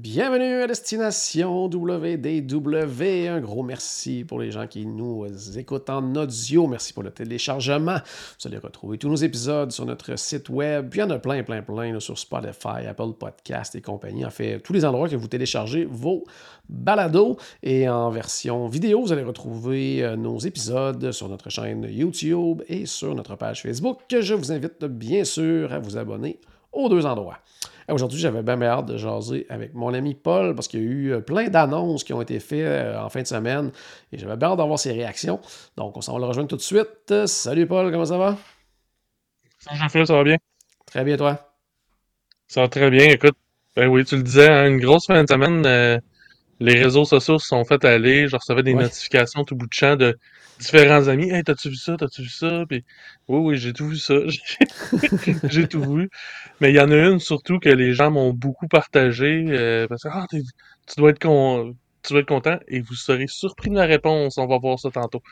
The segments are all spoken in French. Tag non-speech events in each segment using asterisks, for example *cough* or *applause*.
Bienvenue à Destination WDW. Un gros merci pour les gens qui nous écoutent en audio. Merci pour le téléchargement. Vous allez retrouver tous nos épisodes sur notre site web. Puis il y en a plein, plein, plein sur Spotify, Apple Podcast et compagnie. En fait, tous les endroits que vous téléchargez vos balados. Et en version vidéo, vous allez retrouver euh, nos épisodes sur notre chaîne YouTube et sur notre page Facebook. Je vous invite bien sûr à vous abonner aux deux endroits. Aujourd'hui, j'avais bien hâte de jaser avec mon ami Paul parce qu'il y a eu euh, plein d'annonces qui ont été faites euh, en fin de semaine et j'avais bien hâte d'avoir ses réactions. Donc, on s'en va le rejoindre tout de suite. Salut Paul, comment ça va? Salut Jean-Philippe, ça va bien? Très bien, toi? Ça va très bien. Écoute, ben oui, tu le disais, hein, une grosse fin de semaine. euh, les réseaux sociaux se sont fait aller. Je recevais des Ouais. notifications tout bout de champ de différents amis. Hey, t'as-tu vu ça? T'as-tu vu ça? Puis, oui, oui, j'ai tout vu ça. *laughs* j'ai tout vu. Mais il y en a une surtout que les gens m'ont beaucoup partagé. euh, parce que, ah, tu dois être con- tu dois être content et vous serez surpris de la réponse. On va voir ça tantôt.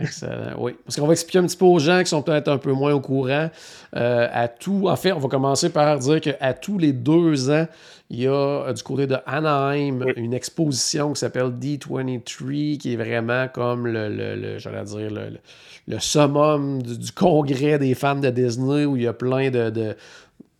Excellent, oui. Parce qu'on va expliquer un petit peu aux gens qui sont peut-être un peu moins au courant. euh, à tout, en fait, on va commencer par dire qu'à tous les deux ans, il y a euh, du côté de Anaheim Oui. une exposition qui s'appelle D23, qui est vraiment comme le, le, le- j'allais dire, le, le- summum du, du congrès des fans de Disney où il y a plein de, de,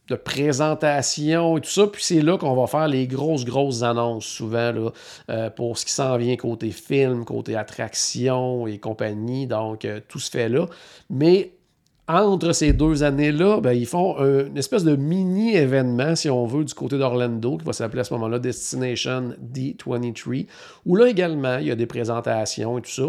de présentations et tout ça. Puis c'est là qu'on va faire les grosses, grosses annonces souvent là, euh, pour ce qui s'en vient côté film, côté attraction et compagnie. Donc, euh, tout se fait là. Mais entre ces deux années-là, ben, ils font un- une espèce de mini-événement, si on veut, du côté d'Orlando, qui va s'appeler à ce moment-là Destination D23, où là également, il y a des présentations et tout ça.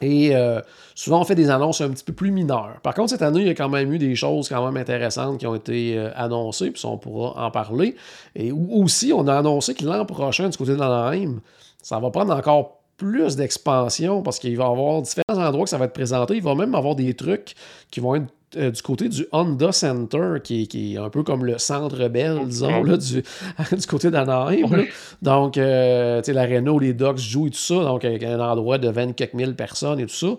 Et euh, souvent, on fait des annonces un petit peu plus mineures. Par contre, cette année, il y a quand même eu des choses quand même intéressantes qui ont été euh, annoncées, puis on pourra en parler. Et aussi, on a annoncé que l'an prochain, du côté d'Anaheim, ça va prendre encore plus d'expansion parce qu'il va y avoir différents endroits que ça va être présenté. Il va même avoir des trucs qui vont être euh, du côté du Honda Center, qui est, qui est un peu comme le centre belle, disons, là, du, *laughs* du côté d'Anaheim. Ouais. Donc, euh, tu sais, l'aréna où les Ducks jouent et tout ça, donc avec un endroit de 20 quelques mille personnes et tout ça.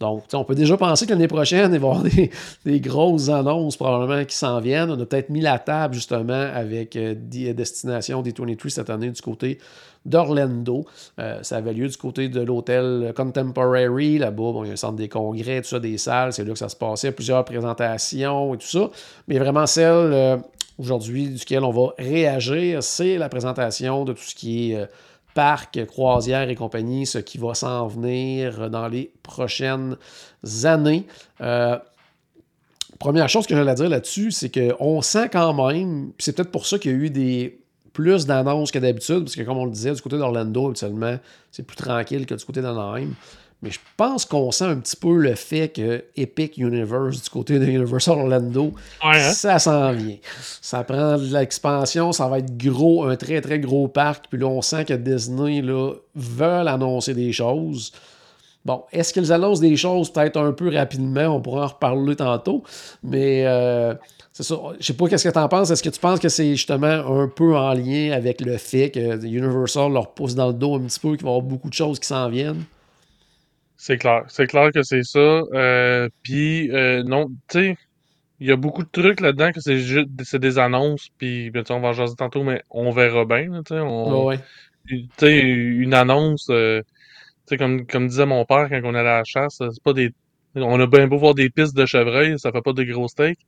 Donc, on peut déjà penser que l'année prochaine, *laughs* il va y avoir des, des grosses annonces probablement qui s'en viennent. On a peut-être mis la table justement avec euh, des destinations des 23 cette année du côté d'Orlando. Euh, ça avait lieu du côté de l'hôtel Contemporary. Là-bas, bon, il y a un centre des congrès, tout ça, des salles. C'est là que ça se passait. Plusieurs présentations et tout ça. Mais vraiment, celle euh, aujourd'hui duquel on va réagir, c'est la présentation de tout ce qui est. euh, parc, croisière et compagnie, ce qui va s'en venir dans les prochaines années. Première chose que j'allais dire là-dessus, c'est qu'on sent quand même, c'est peut-être pour ça qu'il y a eu des plus d'annonces que d'habitude, parce que comme on le disait, du côté d'Orlando, habituellement, c'est plus tranquille que du côté d'Anaheim. Mais je pense qu'on sent un petit peu le fait que Epic Universe, du côté de Universal Orlando, Ouais, hein? ça s'en vient. Ça prend de l'expansion, ça va être gros, un très très gros parc. Puis là, on sent que Disney là, veulent annoncer des choses. Bon, est-ce qu'ils annoncent des choses peut-être un peu rapidement? On pourra en reparler tantôt. Mais euh, c'est ça. Je sais pas qu'est-ce que tu en penses? Est-ce que tu penses que c'est justement un peu en lien avec le fait que Universal leur pousse dans le dos un petit peu, qu'il va y avoir beaucoup de choses qui s'en viennent? C'est clair. C'est clair que c'est ça. Euh, puis, euh, non, tu sais, il y a beaucoup de trucs là-dedans que c'est juste c'est des annonces, puis ben, on va en jaser tantôt, mais on verra bien, tu sais. on- Ouais, une annonce, euh, sais, comme, comme disait mon père quand on allait à la chasse, c'est pas des. On a bien beau voir des pistes de chevreuil, ça fait pas de gros steaks.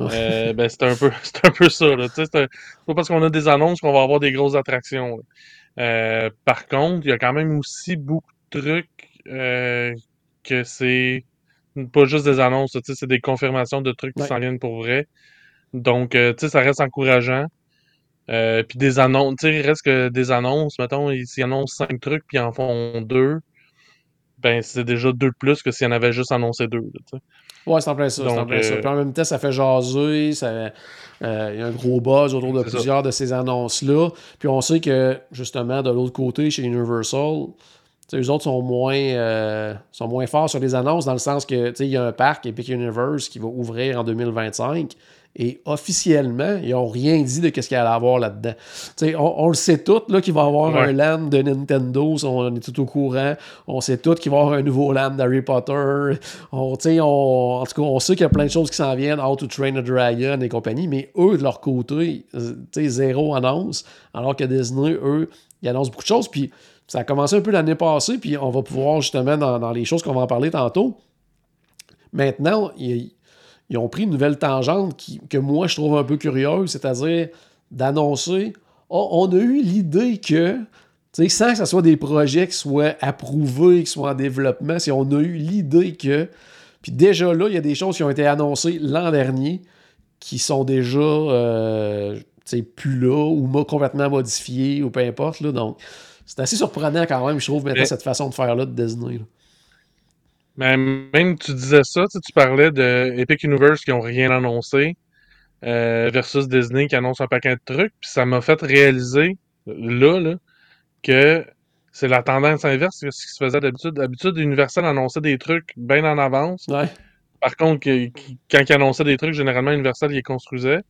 Euh, ben, c'est un peu, *laughs* c'est un peu ça, là. Tu sais, c'est un- pas parce qu'on a des annonces qu'on va avoir des grosses attractions. là. Euh, par contre, il y a quand même aussi beaucoup de trucs euh, que c'est pas juste des annonces, tu sais, c'est des confirmations de trucs qui Ouais. s'en viennent pour vrai. Donc, euh, tu sais, ça reste encourageant. Euh, puis des annonces, tu sais, il reste que des annonces, mettons, ils, s'ils annoncent cinq trucs puis ils en font deux, ben c'est déjà deux de plus que s'il y en avait juste annoncé deux, là. Ouais, c'est en plein ça. c'est en plein ça. euh, Puis en même temps, ça fait jaser. Ça, euh, il y a un gros buzz autour de ça. plusieurs de ces annonces-là. Puis on sait que, justement, de l'autre côté, chez Universal, tu sais, eux autres sont moins, euh, sont moins forts sur les annonces dans le sens que tu sais, il y a un parc Epic Universe qui va ouvrir en 2025 et officiellement, ils n'ont rien dit de ce qu'il allait avoir là-dedans. On, on le sait tout là, qu'il va y avoir Ouais. un land de Nintendo, on est tout au courant. On sait tout qu'il va y avoir un nouveau land d'Harry Potter. On, en tout cas, on sait qu'il y a plein de choses qui s'en viennent, How to Train a Dragon et compagnie, mais eux, de leur côté, euh, zéro annonce, alors que Disney, eux, ils annoncent beaucoup de choses. Puis ça a commencé un peu l'année passée, puis on va pouvoir justement, dans, dans les choses qu'on va en parler tantôt, maintenant, ils, ils ont pris une nouvelle tangente qui- que moi, je trouve un peu curieuse, c'est-à-dire d'annoncer Oh, on a eu l'idée que, sans que ce soit des projets qui soient approuvés, qui soient en développement, si on a eu l'idée que. Puis déjà là, il y a des choses qui ont été annoncées l'an dernier qui sont déjà euh, tu sais, plus là ou complètement modifiées ou peu importe. Là, donc, c'est assez surprenant quand même, je trouve, maintenant, Mais- cette façon de faire-là de Disney. là. Mais même tu disais ça, tu sais, tu parlais de Epic Universe qui ont rien annoncé euh, versus Disney qui annonce un paquet de trucs, puis ça m'a fait réaliser là, là que c'est la tendance inverse de ce qui se faisait d'habitude. D'habitude, Universal annonçait des trucs bien en avance. Ouais. Par contre, que- quand ils annonçaient des trucs, généralement Universal les construisait.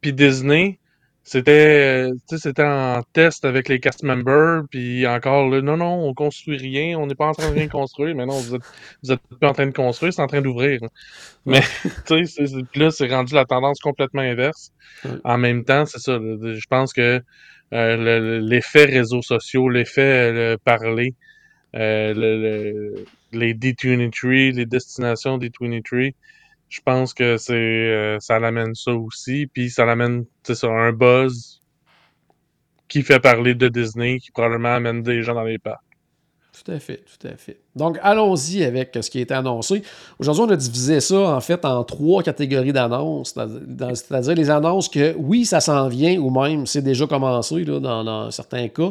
Puis Disney, c'était euh, tu sais, c'était en test avec les cast members, puis encore là, non, non, on construit rien, on n'est pas en train de rien construire, mais non, vous êtes, vous êtes plus en train de construire, c'est en train d'ouvrir. Mais *laughs* tu sais, là, c'est rendu la tendance complètement inverse. En même temps, c'est ça, je pense que euh, le- le- l'effet réseaux sociaux, l'effet euh, parler, euh, le- le- les D23, les destinations D23, je pense que c'est euh, ça l'amène ça aussi, puis ça l'amène c'est un buzz qui fait parler de Disney, qui probablement amène des gens dans les parcs. Tout à fait, tout à fait. Donc, allons-y avec ce qui a été annoncé. Aujourd'hui, on a divisé ça, en fait, en trois catégories d'annonces. Dans- dans- C'est-à-dire les annonces que, oui, ça s'en vient, ou même c'est déjà commencé, là, dans, dans certains cas.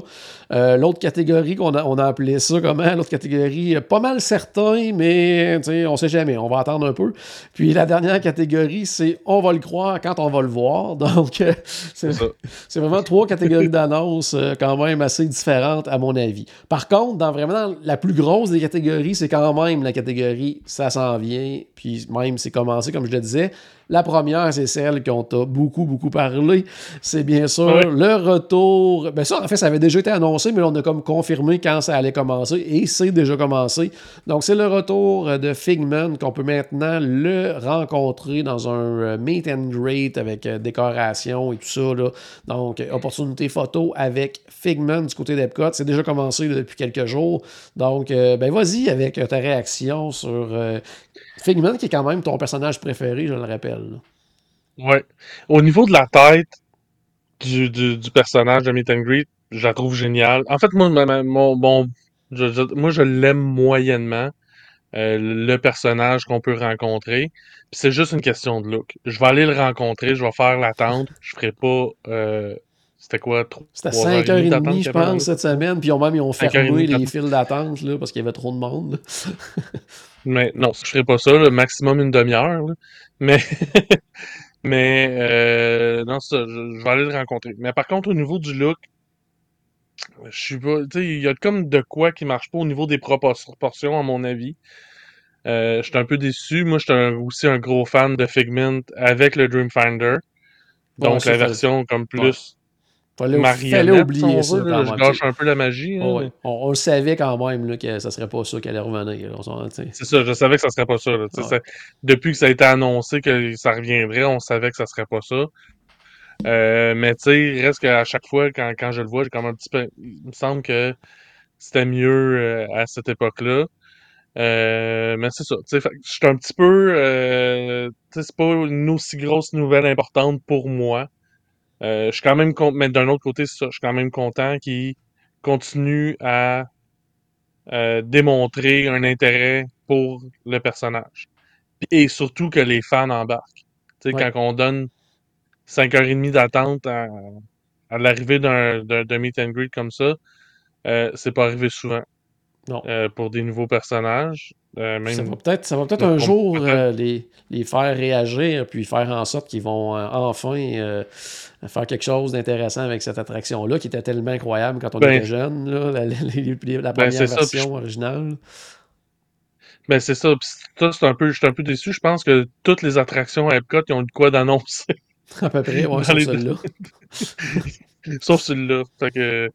Euh, L'autre catégorie, qu'on a, on a appelé ça comment? L'autre catégorie, euh, pas mal certain, mais tu sais, on sait jamais, on va attendre un peu. Puis la dernière catégorie, c'est on va le croire quand on va le voir. *laughs* Donc, euh, c'est vraiment trois catégories d'annonces euh, quand même assez différentes à mon avis. Par contre, dans vraiment la plus grosse des catégories, c'est quand même la catégorie ça s'en vient, puis même c'est commencé comme je le disais. La première, c'est celle qu'on t'a beaucoup, beaucoup parlé. C'est bien sûr le retour. Ben ça, en fait, ça avait déjà été annoncé, mais on a comme confirmé quand ça allait commencer et c'est déjà commencé. Donc, c'est le retour de Figment qu'on peut maintenant le rencontrer dans un euh, meet and greet avec euh, décoration et tout ça. Là. Donc, euh, opportunité photo avec Figment du côté d'Epcot. C'est déjà commencé là, depuis quelques jours. Donc, ben vas-y avec ta réaction sur euh, Figment, qui est quand même ton personnage préféré, je le rappelle. Ouais. Au niveau de la tête du, du, du personnage de Meet and Greet, je la trouve géniale. En fait, moi, mon, mon- je, je- moi, je l'aime moyennement, euh, le personnage qu'on peut rencontrer. Puis c'est juste une question de look. Je vais aller le rencontrer, je vais faire l'attente. Je ferai pas... euh, c'était quoi? C'était à trois heures et demie 5h30, d'attente je pense, cette semaine. Puis ils ont même ils ont fermé les files d'attente parce qu'il y avait trop de monde. *laughs* Mais non, je ferai pas ça, le maximum une demi-heure. Mais *laughs* mais euh, non, ça, je, je vais aller le rencontrer. Mais par contre, au niveau du look, je suis pas. Tu sais, il y a comme de quoi qui marche pas au niveau des propor- proportions, à mon avis. Euh, je suis un peu déçu. Moi, je suis aussi un gros fan de Figment avec le Dreamfinder. Donc la version comme plus fallait oublier ça veut, là. Je gâche un peu la magie. hein. Ouais, on, on le savait quand même là, que ça serait pas ça qui allait revenir. C'est ça, je savais que ça serait pas ça. là. Tu sais, Ouais. ça- depuis que ça a été annoncé que ça reviendrait, on savait que ça serait pas ça. Euh, mais tu sais, il reste qu'à chaque fois, quand, quand je le vois, j'ai comme un petit peu. Il me semble que c'était mieux euh, à cette époque-là. Euh, mais c'est ça. Je suis un petit peu. C'est pas une aussi grosse nouvelle importante pour moi. Euh, je suis quand même con- mais d'un autre côté, c'est ça. Je suis quand même content qu'il continue à euh, démontrer un intérêt pour le personnage. Et surtout que les fans embarquent. Tu sais, Ouais. quand on donne 5h30 d'attente à, à l'arrivée d'un meet and greet comme ça, euh, c'est pas arrivé souvent. Euh, pour des nouveaux personnages. Euh, même... Ça va peut-être ça va peut-être un jour euh, les, les, faire réagir puis faire en sorte qu'ils vont enfin faire quelque chose d'intéressant avec cette attraction-là qui était tellement incroyable quand on ben, était jeune, là, la, la, ben, première version originale. Ben c'est ça. c'est un peu, je suis un peu déçu. Je pense que toutes les attractions à Epcot ils ont eu quoi d'annoncer. *laughs* À peu près, ouais, sauf celle-là. Sauf celui-là. Fait que,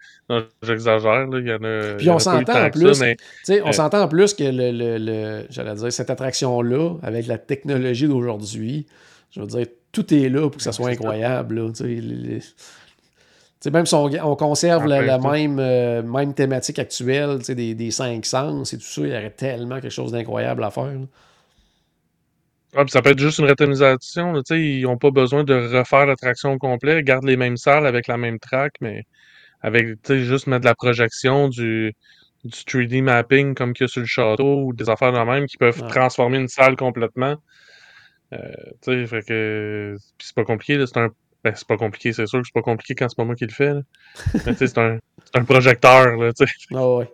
j'exagère, là. Il y en a. Puis on s'entend en plus. mais, on s'entend en plus que le, le, le j'allais dire, cette attraction-là, avec la technologie d'aujourd'hui, je veux dire, tout est là pour que ça soit incroyable, là. même si on, conserve la, même, euh, même thématique actuelle, des, des cinq sens et tout ça, il y aurait tellement quelque chose d'incroyable à faire. Ah, ça peut être juste une rétonisation. ils n'ont pas besoin de refaire l'attraction au complet. Ils gardent les mêmes salles avec la même track, mais avec juste mettre de la projection, du, du 3D mapping comme qu'il y a sur le château ou des affaires de même qui peuvent transformer une salle complètement. Euh, fait que c'est pas compliqué, c'est un. Ben, c'est pas compliqué, c'est sûr que c'est pas compliqué quand c'est pas moi qui le fais. c'est un, un projecteur. Là, *laughs* ah ouais.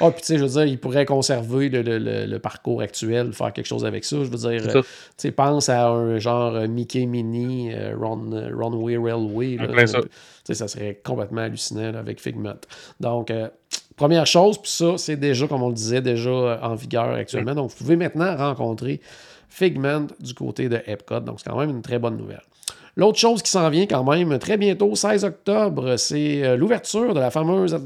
Ah, puis tu sais, je veux dire, il pourrait conserver le, le, le, parcours actuel, faire quelque chose avec ça. Je veux dire, tu sais, pense à un genre euh, Mickey Mini, euh, Run, euh, Runway Railway. Là, ça. ça serait complètement hallucinant avec Figment. Donc, première chose, puis ça, c'est déjà, comme on le disait, déjà en vigueur actuellement. Donc, vous pouvez maintenant rencontrer Figment du côté de Epcot. Donc, c'est quand même une très bonne nouvelle. L'autre chose qui s'en vient quand même très bientôt, 16 octobre, c'est l'ouverture de la fameuse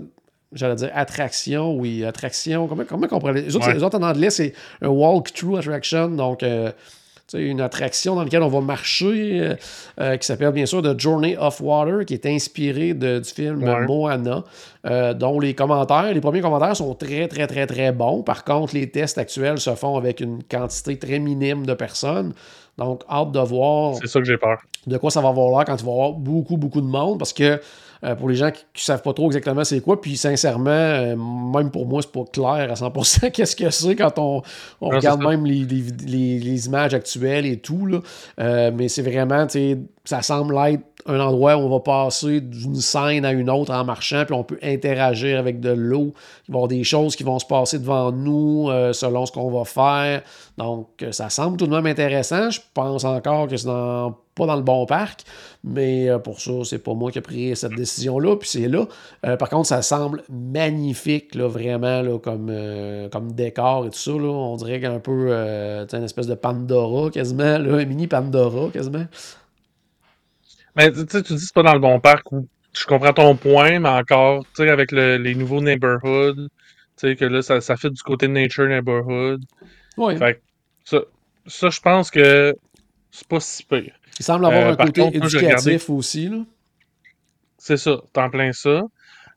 j'allais dire attraction, oui, attraction. Comment, comment on pourrait. Les autres, les autres en anglais, c'est un walk-through attraction. Donc, euh, une attraction dans laquelle on va marcher, euh, euh, qui s'appelle bien sûr The Journey of Water, qui est inspiré du film Moana, dont les commentaires, les premiers commentaires sont très, très, très, très bons. Par contre, les tests actuels se font avec une quantité très minime de personnes. Donc, hâte de voir. C'est ça que j'ai peur. De quoi ça va avoir l'air quand il va y avoir beaucoup, beaucoup de monde. Parce que euh, pour les gens qui ne savent pas trop exactement c'est quoi. Puis sincèrement, euh, même pour moi, c'est pas clair à 100% *laughs* qu'est-ce que c'est quand on, regarde même les, images actuelles et tout. Là. Euh, mais c'est vraiment, ça semble être un endroit où on va passer d'une scène à une autre en marchant, puis on peut interagir avec de l'eau. Il va y avoir des choses qui vont se passer devant nous selon ce qu'on va faire. Donc, ça semble tout de même intéressant. Je pense encore que c'est dans pas dans le bon parc, mais euh, pour ça, c'est pas moi qui ai pris cette décision-là, puis c'est là. Euh, par contre, ça semble magnifique, là, vraiment, là, comme, euh, comme décor et tout ça. Là. On dirait qu'un peu une espèce de Pandora quasiment, là, un mini Pandora quasiment. Mais tu sais, tu dis c'est pas dans le bon parc. Je comprends ton point, mais encore, tu sais, avec les nouveaux neighborhoods, tu sais, que là, ça, ça fait du côté de Nature Neighborhood. Oui. Fait ça, ça je pense que c'est pas si pire. Il semble avoir euh, un côté éducatif aussi. Là. C'est ça, t'en plein ça.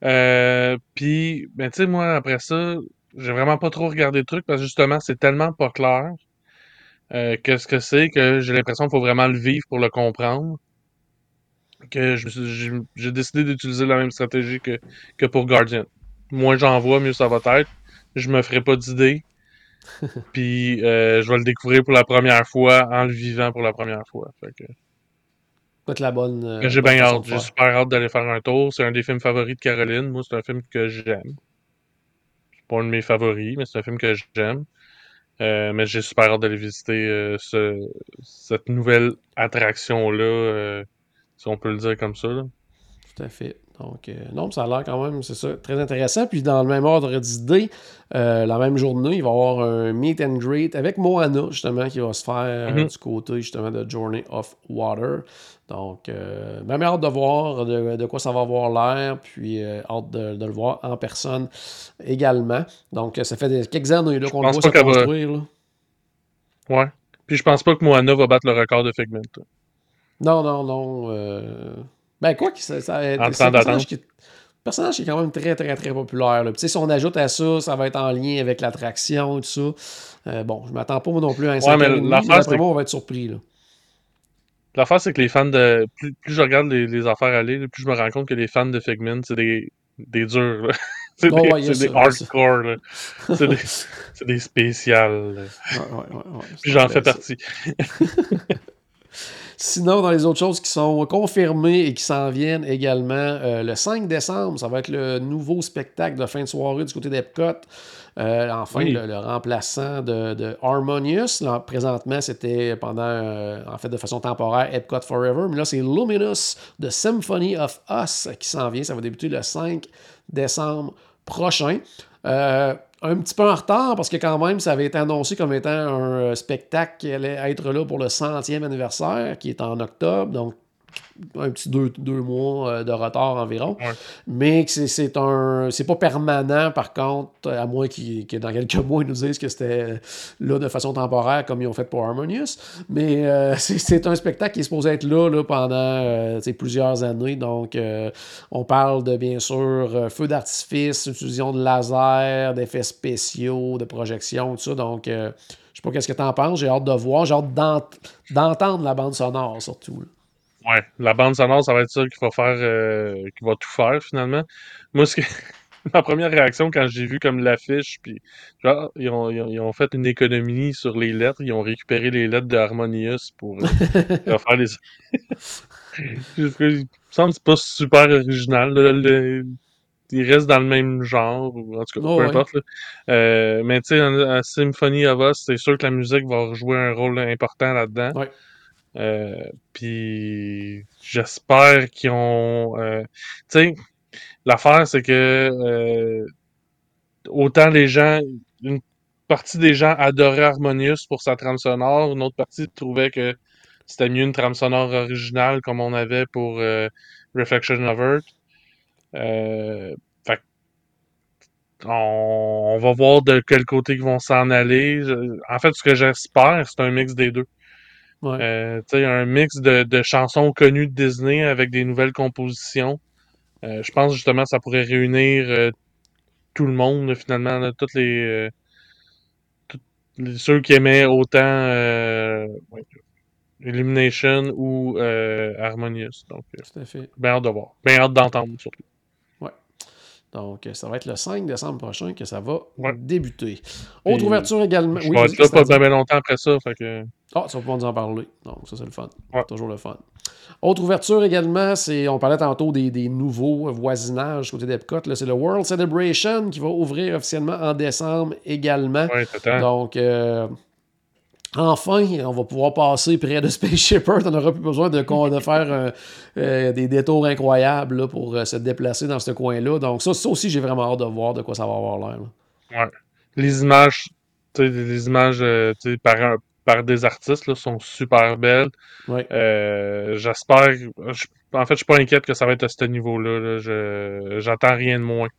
Euh, puis, ben, tu sais, moi, après ça, j'ai vraiment pas trop regardé le truc parce que justement, c'est tellement pas clair euh, qu'est-ce que c'est que j'ai l'impression qu'il faut vraiment le vivre pour le comprendre. Que j'ai décidé d'utiliser la même stratégie que, que pour Guardian. Moins j'en vois, mieux ça va être. Je me ferai pas d'idée. *laughs* Puis euh, je vais le découvrir pour la première fois en le vivant pour la première fois. Fait que... la bonne. Euh, j'ai bien hâte. J'ai super hâte d'aller faire un tour. C'est un des films favoris de Caroline. Moi, c'est un film que j'aime. C'est pas un de mes favoris, mais c'est un film que j'aime. Euh, mais j'ai super hâte d'aller visiter ce, cette nouvelle attraction-là, si on peut le dire comme ça. Tout à fait. Donc, euh, non, ça a l'air quand même, c'est ça, très intéressant. Puis, dans le même ordre d'idée, euh, la même journée, il va y avoir un meet and greet avec Moana, justement, qui va se faire euh, mhm. du côté, justement, de Journey of Water. Donc, même hâte de voir de, quoi ça va avoir l'air, puis hâte de, le voir en personne également. Donc, ça fait quelques années qu'on le voit se construire. Là. Ouais. Puis, je pense pas que Moana va battre le record de Figment. Non, non, non. Ben, quoi que ça, ça c'est un personnage qui, personnage qui est quand même très, très, très populaire. Là. si on ajoute à ça, ça va être en lien avec l'attraction et tout ça. Euh, bon, je m'attends pas moi non plus à un ouais, mais après moi, on va être surpris. Là. L'affaire, c'est que les fans de. Plus, je regarde les, affaires aller, plus je me rends compte que les fans de Figment, c'est des, des durs. *laughs* c'est oh, des, ouais, des hardcore. c'est des, *laughs* des spéciales. Ouais, ouais, puis j'en fais partie. *laughs* Sinon, dans les autres choses qui sont confirmées et qui s'en viennent également, euh, le 5 décembre, ça va être le nouveau spectacle de fin de soirée du côté d'Epcot. Euh, enfin, le, remplaçant de, Harmonious. présentement, c'était pendant, euh, en fait, de façon temporaire, Epcot Forever. Mais là, c'est Luminous de Symphony of Us qui s'en vient. Ça va débuter le 5 décembre prochain. Euh, un petit peu en retard parce que quand même, ça avait été annoncé comme étant un spectacle qui allait être là pour le centième anniversaire, qui est en octobre. Donc, un petit deux, mois euh, de retard environ. Mais c'est un. C'est pas permanent, par contre, à moins que dans quelques mois, ils nous disent que c'était là de façon temporaire, comme ils ont fait pour Harmonious. Mais euh, *laughs* c'est un spectacle qui est supposé être là, là pendant euh, plusieurs années. Donc, on parle de, bien sûr, feu d'artifice, utilisation de laser, d'effets spéciaux, de projection, tout ça. Donc, je sais pas qu'est-ce que tu en penses. J'ai hâte de voir. J'ai hâte d'entendre la bande sonore, surtout. Ouais, la bande sonore, ça va être ça qui va faire, euh, qui va tout faire finalement. Moi, ce que... *laughs* ma première réaction quand j'ai vu comme l'affiche, puis genre, ils ont, ils, ont, fait une économie sur les lettres, ils ont récupéré les lettres de Harmonious pour, euh, *laughs* faire les. *laughs* il me semble que c'est pas super original. Là, il reste dans le même genre, ou en tout cas, oh, peu importe. Euh, mais tu sais, à Symphony of Us, c'est sûr que la musique va jouer un rôle important là-dedans. Ouais. Euh, puis j'espère qu'ils ont. Euh, tu sais, l'affaire, c'est que euh, autant les gens. Une partie des gens adoraient Harmonious pour sa trame sonore, une autre partie trouvait que c'était mieux une trame sonore originale comme on avait pour Reflection of Earth. fait on, va voir de quel côté ils vont s'en aller. En fait, ce que j'espère, c'est un mix des deux. Euh, un mix de, de, chansons connues de Disney avec des nouvelles compositions. Euh, je pense justement que ça pourrait réunir euh, tout le monde, finalement, toutes les, ceux qui aimaient autant Illumination ou Harmonious. Donc, Tout à fait. bien hâte de voir. Bien hâte d'entendre surtout. Donc, ça va être le 5 décembre prochain que ça va débuter. Autre ouverture également. Je oui, vais être là pas bien longtemps après ça. Fait que... Ah, ça va pouvoir nous en parler. Donc, ça, c'est le fun. Toujours le fun. Autre ouverture également, c'est, on parlait tantôt des, des nouveaux voisinages côté d'Epcot. C'est le World Celebration qui va ouvrir officiellement en décembre également. Oui, Donc, euh, Enfin, on va pouvoir passer près de Space Shipper. On n'aura plus besoin de, faire euh, euh, des détours incroyables pour euh, se déplacer dans ce coin-là. Donc, ça, aussi, j'ai vraiment hâte de voir de quoi ça va avoir l'air. Ouais. Les images, les images par, par des artistes sont super belles. Ouais. J'espère. En fait, je suis pas inquiète que ça va être à ce niveau-là. J'attends rien de moins.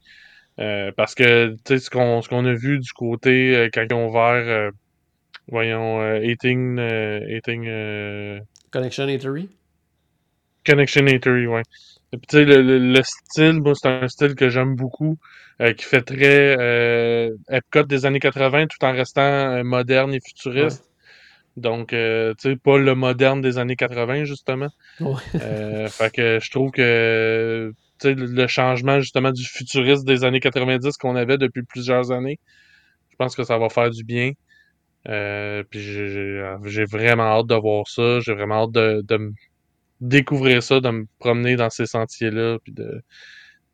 parce que ce qu'on ce qu'on a vu du côté quand ils ont ouvert Voyons, euh, Eating. Euh, eating euh, Connection Eatery? Connection Eatery, ouais. tu sais, le, le, style, moi, c'est un style que j'aime beaucoup, qui fait très Epcot des années 80 tout en restant moderne et futuriste. Donc, tu sais, pas le moderne des années 80, justement. Ouais. fait que je trouve que tu sais, le changement, justement, du futuriste des années 90 qu'on avait depuis plusieurs années, je pense que ça va faire du bien. Euh, puis j'ai vraiment hâte de voir ça. J'ai vraiment hâte de, de découvrir ça, de me promener dans ces sentiers-là. Puis de...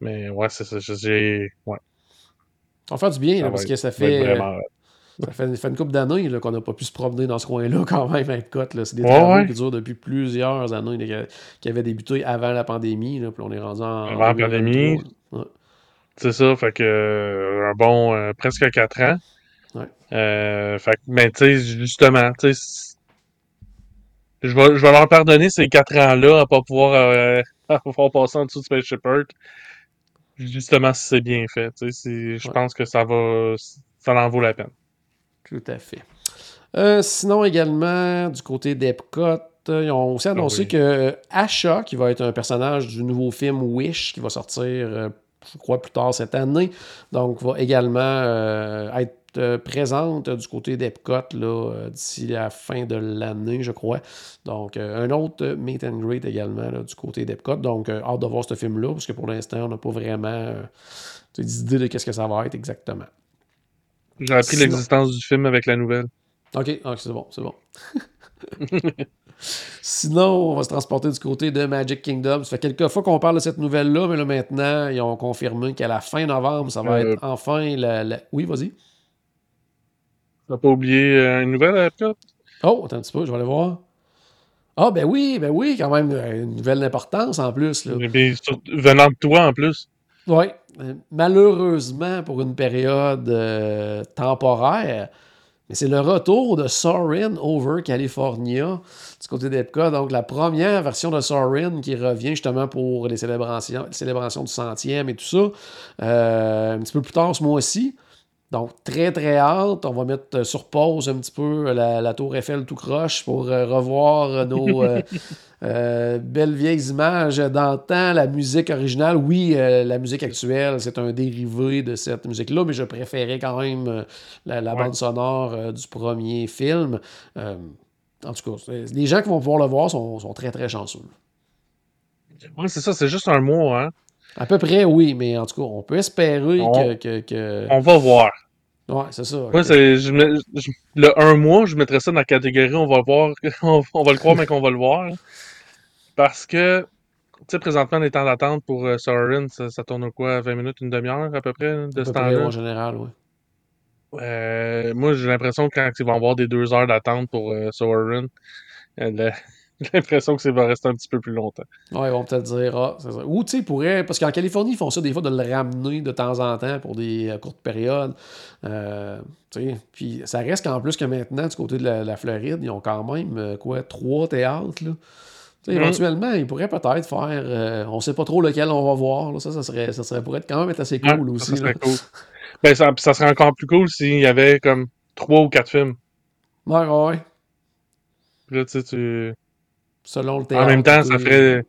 Mais ouais, c'est ça. J'ai. Ouais. Va faire du bien, parce que ça fait. Ça fait, fait, une couple d'années qu'on n'a pas pu se promener dans ce coin-là *laughs* quand même à Epcot. C'est des travaux qui durent depuis plusieurs années, qui avaient débuté avant la pandémie. Là, puis on est rendu en. Avant la pandémie. C'est ça, fait que un bon euh, presque 4 ans. Euh, fait mais tu sais, justement, tu sais, je vais, je vais leur pardonner ces quatre ans-là à pas pouvoir, euh, *laughs* à pouvoir passer en dessous de Spaceship Earth. Justement, si c'est bien fait. Tu sais, je pense que ça va, ça en vaut la peine. Tout à fait. Euh, sinon, également, du côté d'Epcot, ils ont aussi annoncé que Asha, qui va être un personnage du nouveau film Wish, qui va sortir, je crois, plus tard cette année, donc va également être présente du côté d'Epcot euh, d'ici la fin de l'année, je crois. Donc, euh, un autre meet and greet également du côté d'Epcot. Donc, hâte de voir ce film-là, parce que pour l'instant, on n'a pas vraiment d'idée de qu'est-ce que ça va être exactement. J'ai appris l'existence du film avec la nouvelle. Ok, ah, c'est bon, c'est bon. *laughs* Sinon, on va se transporter du côté de Magic Kingdom. Ça fait quelques fois qu'on parle de cette nouvelle-là, mais là maintenant, ils ont confirmé qu'à la fin novembre, ça va Euh. être enfin la. la- Oui, vas-y. T'as pas oublié euh, une nouvelle à Epcot? Oh, attends un petit peu, je vais aller voir. Ah, ben oui, ben oui, quand même, euh, une nouvelle importance en plus. Là. Puis, venant de toi en plus. Oui. Euh, Malheureusement, pour une période euh, temporaire, mais c'est le retour de Sorin over California du côté d'Epcot. Donc, la première version de Sorin qui revient justement pour les célébrations, les célébrations du centième et tout ça. Euh, un petit peu plus tard ce mois-ci. Donc, très, très hâte. On va mettre sur pause un petit peu la, la Tour Eiffel tout croche pour euh, revoir nos euh, *laughs* euh, belles vieilles images d'antan. La musique originale, oui, la musique actuelle, c'est un dérivé de cette musique-là, mais je préférais quand même la, la Ouais. bande sonore du premier film. En tout cas, les gens qui vont pouvoir le voir sont, sont très, très chanceux. Ouais, c'est ça, c'est juste un mois, hein. À peu près, oui, mais en tout cas, on peut espérer On- que... que, que- On va voir. Ouais, c'est ça. Moi, c'est, je mets- je- le un mois, je mettrais ça dans la catégorie on va le voir, *laughs* on, on va le croire, mais qu'on va le voir. Parce que, tu sais, présentement, les temps d'attente pour euh, ça, ça tourne quoi, 20 minutes, une demi-heure à peu près, de à ce temps-là? en général, oui. Euh, moi, j'ai l'impression que quand ils vont avoir des deux heures d'attente pour euh, Soarin', euh, le- j'ai *laughs* l'impression que ça va rester un petit peu plus longtemps. Ouais, ils vont peut-être dire, ah, c'est ça. Ou, tu sais, ils pourraient, parce qu'en Californie, ils font ça des fois de le ramener de temps en temps pour des euh, courtes périodes. Euh, tu sais, puis ça reste qu'en plus que maintenant, du côté de la, la Floride, ils ont quand même, euh, quoi, trois théâtres, là. Tu sais, Mm. éventuellement, ils pourraient peut-être faire, on sait pas trop lequel on va voir, là. Ça, ça serait, ça serait, pourrait être quand même être assez cool Ouais, aussi, ça serait là. cool. Ben, ça, ça serait encore plus cool s'il y avait comme trois ou quatre films. Ouais, ouais. Puis là, tu sais, tu... Selon le théâtre. En même temps, ça ferait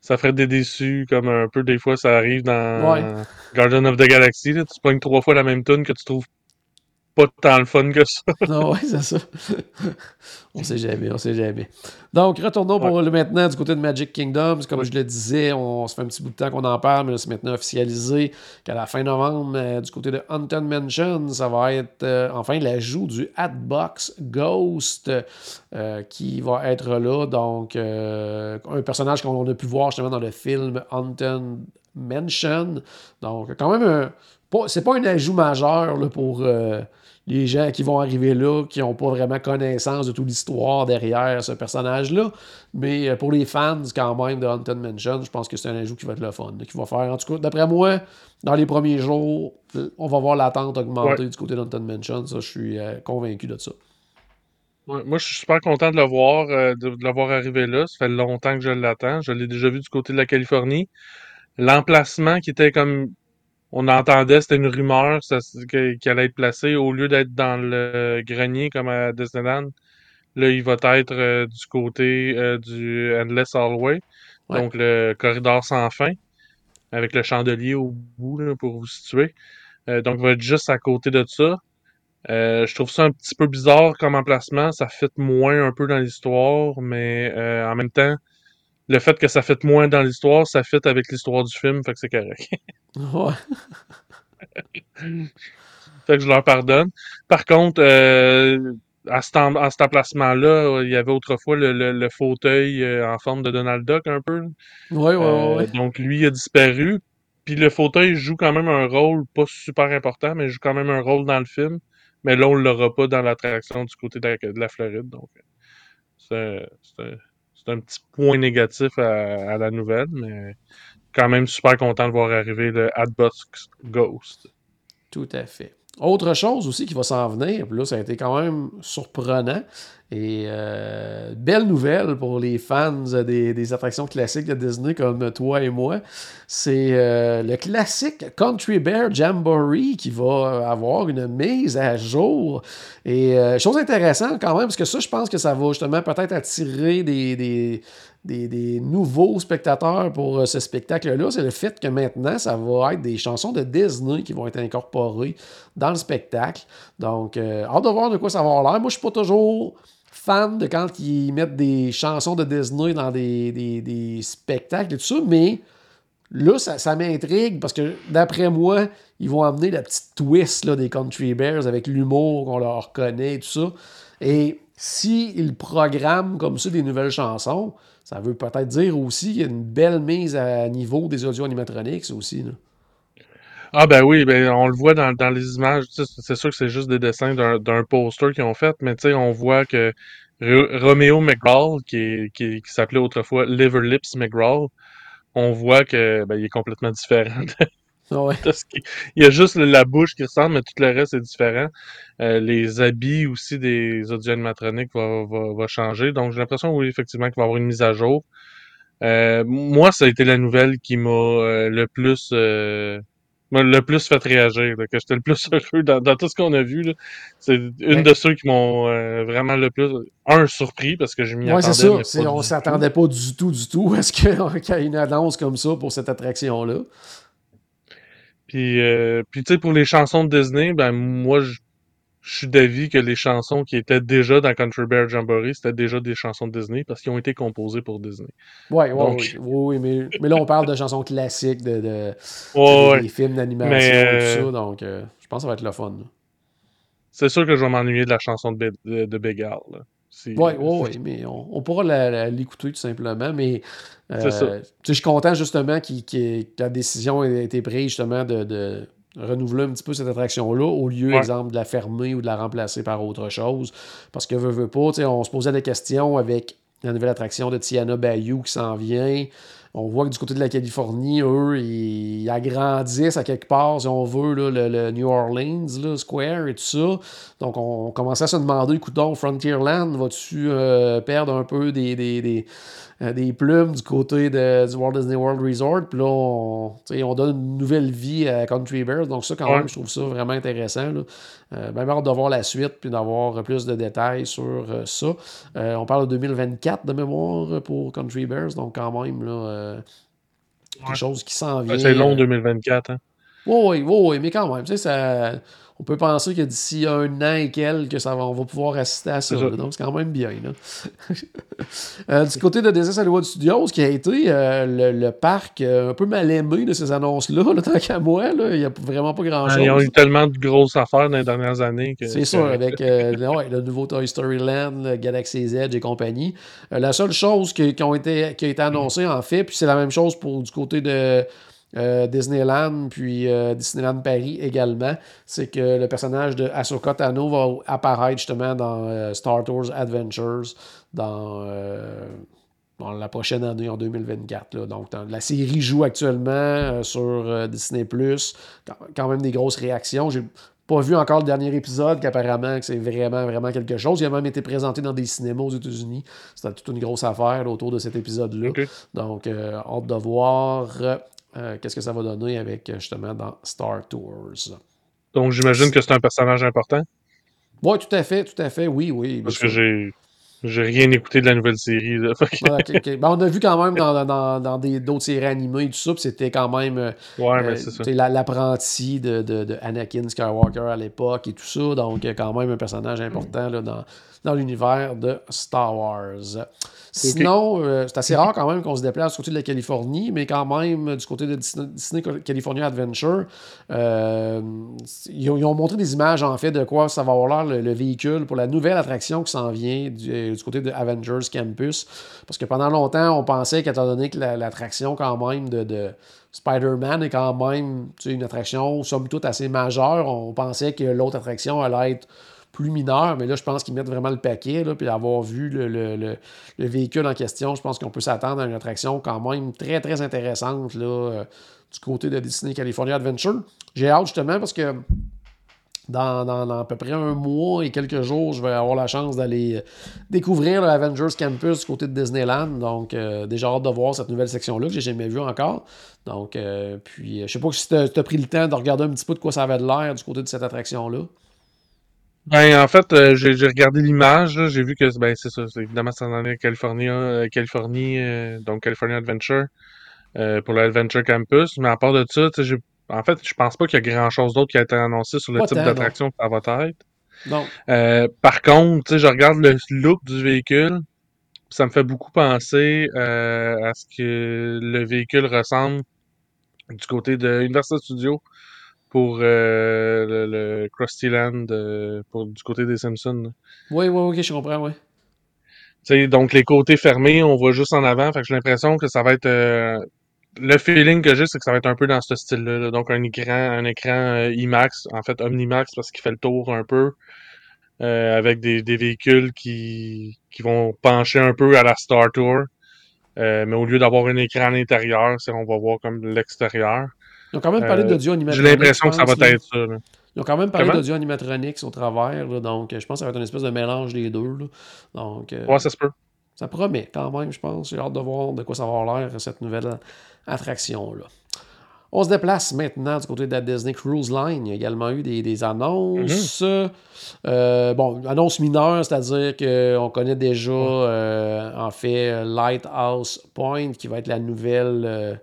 ça ferait des déçus comme un peu des fois ça arrive dans Ouais. Guardian of the Galaxy. Là, tu pognes trois fois la même tune que tu trouves pas tant le fun que ça. *laughs* Non, ouais, c'est ça. *laughs* on sait jamais, on sait jamais. Donc, retournons pour le maintenant du côté de Magic Kingdom. Comme Ouais. je le disais, on, ça fait un petit bout de temps qu'on en parle, mais là, c'est maintenant officialisé qu'à la fin novembre, euh, du côté de Haunted Mansion, ça va être euh, enfin l'ajout du Hatbox Ghost euh, qui va être là. Donc, un personnage qu'on a pu voir justement dans le film Haunted Mansion. Donc, quand même, c'est pas un ajout majeur là, pour les gens qui vont arriver là, qui n'ont pas vraiment connaissance de toute l'histoire derrière ce personnage-là. Mais euh, pour les fans, quand même, de Haunted Mansion, je pense que c'est un ajout qui va être le fun. Qui va faire, en tout cas, d'après moi, dans les premiers jours, on va voir l'attente augmenter du côté d'Haunted Mansion. Ça, je suis euh, convaincu de ça. Ouais, moi, je suis super content de le voir, euh, de, de le voir arriver là. Ça fait longtemps que je l'attends. Je l'ai déjà vu du côté de la Californie. L'emplacement qui était comme on entendait, c'était une rumeur qu'il allait être placé au lieu d'être dans le grenier comme à Disneyland. Là, il va être euh, du côté euh, du Endless Hallway, Ouais. donc le corridor sans fin, avec le chandelier au bout là, pour vous situer. Euh, donc, il va être juste à côté de ça. Euh, je trouve ça un petit peu bizarre comme emplacement. Ça fit moins un peu dans l'histoire, mais euh, en même temps, le fait que ça fit moins dans l'histoire, ça fit avec l'histoire du film, fait que c'est correct. *laughs* Ouais. *laughs* fait que je leur pardonne. Par contre, euh, à, cet à cet emplacement-là, il y avait autrefois le, le- le fauteuil euh, en forme de Donald Duck un peu. Ouais, ouais, ouais, Euh, ouais. donc lui il a disparu. Puis le fauteuil joue quand même un rôle pas super important, mais joue quand même un rôle dans le film. Mais là, on l'aura pas dans l'attraction du côté de la, de la Floride. Donc c'est c'est un, petit point négatif à, la nouvelle, mais quand même super content de voir arriver le Hatbox Ghost. Tout à fait. Autre chose aussi qui va s'en venir, puis là, ça a été quand même surprenant. Et euh, belle nouvelle pour les fans des, des attractions classiques de Disney comme toi et moi. C'est euh, le classique Country Bear Jamboree qui va avoir une mise à jour. Et euh, chose intéressante quand même, parce que ça, je pense que ça va justement peut-être attirer des, des, des, nouveaux spectateurs pour ce spectacle-là, c'est le fait que maintenant, ça va être des chansons de Disney qui vont être incorporées dans le spectacle. Donc, euh, hâte de voir de quoi ça va avoir l'air. Moi, je suis pas toujours fan de quand ils mettent des chansons de Disney dans des, spectacles et tout ça, mais là, ça, ça m'intrigue parce que d'après moi, ils vont amener la petite twist des Country Bears avec l'humour qu'on leur connaît et tout ça. Et s'ils programment comme ça des nouvelles chansons, ça veut peut-être dire aussi qu'il y a une belle mise à niveau des audio animatronics aussi. Ah ben oui, ben on le voit dans, les images. C'est sûr que c'est juste des dessins d'un poster qu'ils ont fait, mais tu sais, on voit que Romeo McGraw, qui, qui, s'appelait autrefois Liver Lips McGraw, on voit que ben, il est complètement différent. Ah il y a juste la bouche qui ressemble, mais tout le reste est différent. Euh, les habits aussi des audio animatroniques va, va, changer. Donc j'ai l'impression, oui, effectivement, qu'il va y avoir une mise à jour. Euh, moi, ça a été la nouvelle qui m'a euh, le plus le plus fait réagir, que j'étais le plus *laughs* heureux dans, tout ce qu'on a vu. C'est une de ceux qui m'ont euh, vraiment le plus. Un, surpris parce que je m'y ouais, attendais. c'est ça. on s'attendait pas du tout, du tout *laughs* à ce qu'il y ait une annonce comme ça pour cette attraction-là. Puis, euh, puis tu sais, pour les chansons de Disney, ben moi, je je suis d'avis que les chansons qui étaient déjà dans Country Bear Jamboree, c'était déjà des chansons de Disney parce qu'ils ont été composées pour Disney. Oui, oui, oui, mais, mais, là, on parle de chansons classiques, de, de *laughs* des films d'animation, et tout ça, euh, donc euh, je pense que ça va être le fun. C'est sûr que je vais m'ennuyer de la chanson de, de, de Bégal. Oui, oui, oui, mais on, pourra l'écouter tout simplement. Mais euh, je suis content justement que la décision ait été prise justement de renouveler un petit peu cette attraction-là au lieu, exemple, de la fermer ou de la remplacer par autre chose. Parce que veut, veut pas, on se posait des questions avec la nouvelle attraction de Tiana Bayou qui s'en vient. On voit que du côté de la Californie, eux, ils agrandissent à quelque part, si on veut, le, New Orleans le Square et tout ça. Donc, on commençait à se demander, écoute donc, Frontierland, vas-tu euh, perdre un peu des, des euh, des plumes du côté de, du Walt Disney World Resort? Puis là, on, on, donne une nouvelle vie à Country Bears. Donc, ça, quand même, je trouve ça vraiment intéressant. Là. Euh, même hâte de voir la suite puis d'avoir plus de détails sur ça. on parle de 2024 de mémoire pour Country Bears. Donc, quand même, là, quelque chose qui s'en vient. C'est long 2024. Hein? Oui, oui, oui, mais quand même, tu sais, ça on peut penser que d'ici un an et quelques, ça va, on va pouvoir assister à ça. donc, c'est quand même bien. *laughs* Euh, du côté de Disney Hollywood Studios, qui a été euh, le, parc euh, un peu mal aimé de ces annonces-là, *laughs* tant qu'à moi, il n'y a vraiment pas grand-chose. ils ont eu tellement de grosses affaires dans les dernières années. que C'est sûr, avec *laughs* le nouveau Toy Story Land, le Galaxy's Edge et compagnie. la seule chose qui, ont été, qui a été annoncée, en fait, puis c'est la même chose pour du côté de euh, Disneyland, puis euh, Disneyland Paris également, c'est que le personnage de Ahsoka Tano va apparaître justement dans euh, Star Tours Adventures dans, la prochaine année, en 2024. Donc, la série joue actuellement sur Disney+, quand, quand même des grosses réactions. J'ai pas vu encore le dernier épisode, qu'apparemment c'est vraiment, vraiment quelque chose. Il a même été présenté dans des cinémas aux États-Unis. C'était toute une grosse affaire autour de cet épisode-là. Donc, hâte de voir euh, qu'est-ce que ça va donner avec euh, justement dans Star Tours? Donc j'imagine que c'est un personnage important? Oui, tout à fait, tout à fait, oui, oui. Parce que j'ai. J'ai rien écouté de la nouvelle série. Ben, on a vu quand même dans, dans, dans d'autres séries animées et tout ça, c'était quand même euh, ouais, l'apprenti de, de, de, Anakin Skywalker à l'époque et tout ça. Donc, quand même un personnage important là, dans, dans l'univers de Star Wars. Sinon, euh, c'est assez rare quand même qu'on se déplace du côté de la Californie, mais quand même du côté de Disney, California Adventure, euh, ils, ont, montré des images en fait de quoi ça va avoir l'air le, véhicule pour la nouvelle attraction qui s'en vient du, euh, côté de Avengers Campus. Parce que pendant longtemps, on pensait qu'étant donné que l'attraction quand même de, Spider-Man est quand même une attraction somme toute assez majeure, on pensait que l'autre attraction allait être plus mineur, mais là, je pense qu'ils mettent vraiment le paquet. Là, puis avoir vu le, véhicule en question, je pense qu'on peut s'attendre à une attraction quand même très, très intéressante là, euh, du côté de Disney California Adventure. J'ai hâte justement parce que dans, à peu près un mois et quelques jours, je vais avoir la chance d'aller euh, découvrir l'Avengers Campus du côté de Disneyland. Donc, euh, déjà hâte de voir cette nouvelle section-là que j'ai jamais vue encore. Donc, puis, je sais pas si tu as, pris le temps de regarder un petit peu de quoi ça avait de l'air du côté de cette attraction-là. Ben, en fait, euh, j'ai regardé l'image, j'ai vu que ben, c'est ça, évidemment, c'est en Californie, euh, Californie euh, donc California Adventure, pour l'Adventure Campus. Mais à part de ça, en fait, je pense pas qu'il y a grand-chose d'autre qui a été annoncé sur le type d'attraction que ça va être. Non. par contre, je regarde le look du véhicule, ça me fait beaucoup penser à ce que le véhicule ressemble du côté de Universal Studios pour euh, le, le Krusty Land euh, pour, du côté des Simpsons. Oui, oui, ok, je comprends, oui. sais, donc les côtés fermés, on voit juste en avant. Fait que j'ai l'impression que ça va être. euh, le feeling que j'ai, c'est que ça va être un peu dans ce style-là. là. Donc un écran, un écran IMAX, en fait Omnimax parce qu'il fait le tour un peu. avec des, des véhicules qui, qui vont pencher un peu à la Star Tour. Mais au lieu d'avoir un écran à l'intérieur, on va voir comme l'extérieur. Ils ont quand même parlé Euh, d'audio J'ai animatronics. l'impression que ça va être ça. là. Ils ont quand même parlé d'audio animatronics au travers, là, donc je pense que ça va être une espèce de mélange des deux. là. Donc, euh, Ouais, ça se peut. ça promet quand même, je pense. J'ai hâte de voir de quoi ça va avoir l'air, cette nouvelle attraction-là. On se déplace maintenant du côté de la Disney Cruise Line. Il y a également eu des, des annonces. Euh, bon, annonce mineure, c'est-à-dire qu'on connaît déjà, euh, en fait, Lighthouse Point, qui va être la nouvelle,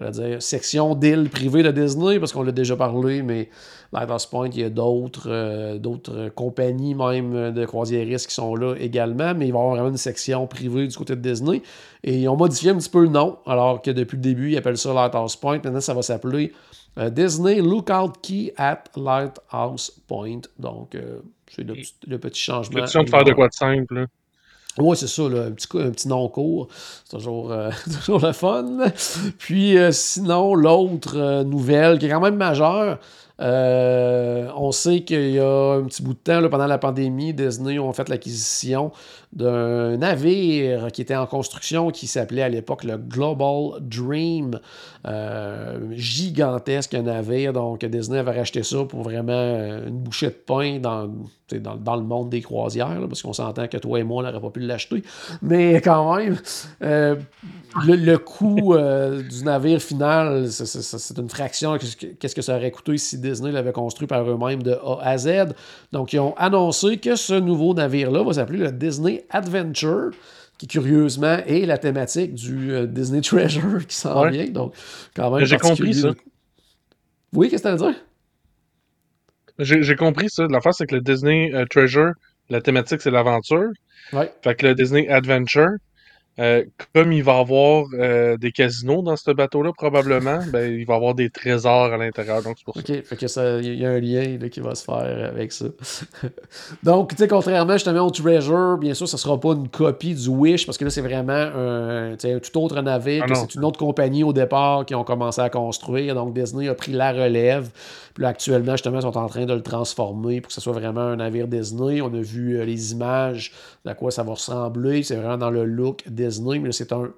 j'allais dire, section d'île privée de Disney, parce qu'on l'a déjà parlé, mais Lighthouse Point, il y a d'autres euh, d'autres compagnies même de croisiéristes qui sont là également, mais il va y avoir vraiment une section privée du côté de Disney. Et ils ont modifié un petit peu le nom, alors que depuis le début, ils appellent ça Lighthouse Point. Maintenant, ça va s'appeler euh, Disney Lookout Key at Lighthouse Point. Donc, euh, c'est le, petit- le petit changement. Question de faire de quoi de simple. Oui, c'est ça, un, petit, un petit court. C'est toujours, euh, *laughs* toujours le fun. Puis euh, sinon, l'autre euh, nouvelle qui est quand même majeure, on sait qu'il y a un petit bout de temps, là, pendant la pandémie, Disney ont fait l'acquisition d'un navire qui était en construction, qui s'appelait à l'époque le Global Dream. Euh, gigantesque navire. Donc, Disney avait racheté ça pour vraiment euh, une bouchée de pain dans, le monde des croisières, parce qu'on s'entend que toi et moi, on n'aurait pas pu l'acheter. Mais quand même, euh, le, coût du navire final, c'est- une fraction. Qu'est-ce que- Qu'est-ce que ça aurait coûté si Disney l'avait construit par eux-mêmes de A à Z? Donc, ils ont annoncé que ce nouveau navire-là va s'appeler le Disney Adventure qui curieusement est la thématique du euh, Disney Treasure *laughs* qui s'en Ouais. vient. Donc, quand même. J'ai compris ça. Oui, qu'est-ce que tu à dire? J'ai j'ai compris ça. L'affaire, c'est que le Disney euh, Treasure, la thématique, c'est l'aventure. Ouais. Fait que le Disney Adventure, euh, comme il va avoir euh, des casinos dans ce bateau-là, probablement, ben, il va avoir des trésors à l'intérieur. Donc, c'est pour ça. OK, fait que ça, il y a un lien là, qui va se faire avec ça. *laughs* Donc, tu sais, contrairement justement au Treasure, bien sûr, ça sera pas une copie du Wish, parce que là, c'est vraiment un, tout autre navire, Ah c'est une autre compagnie au départ qui ont commencé à construire. Donc, Disney a pris la relève. Puis là, actuellement, justement, ils sont en train de le transformer pour que ce soit vraiment un navire Disney. On a vu euh, les images de à quoi ça va ressembler. C'est vraiment dans le look Disney, mais c'est un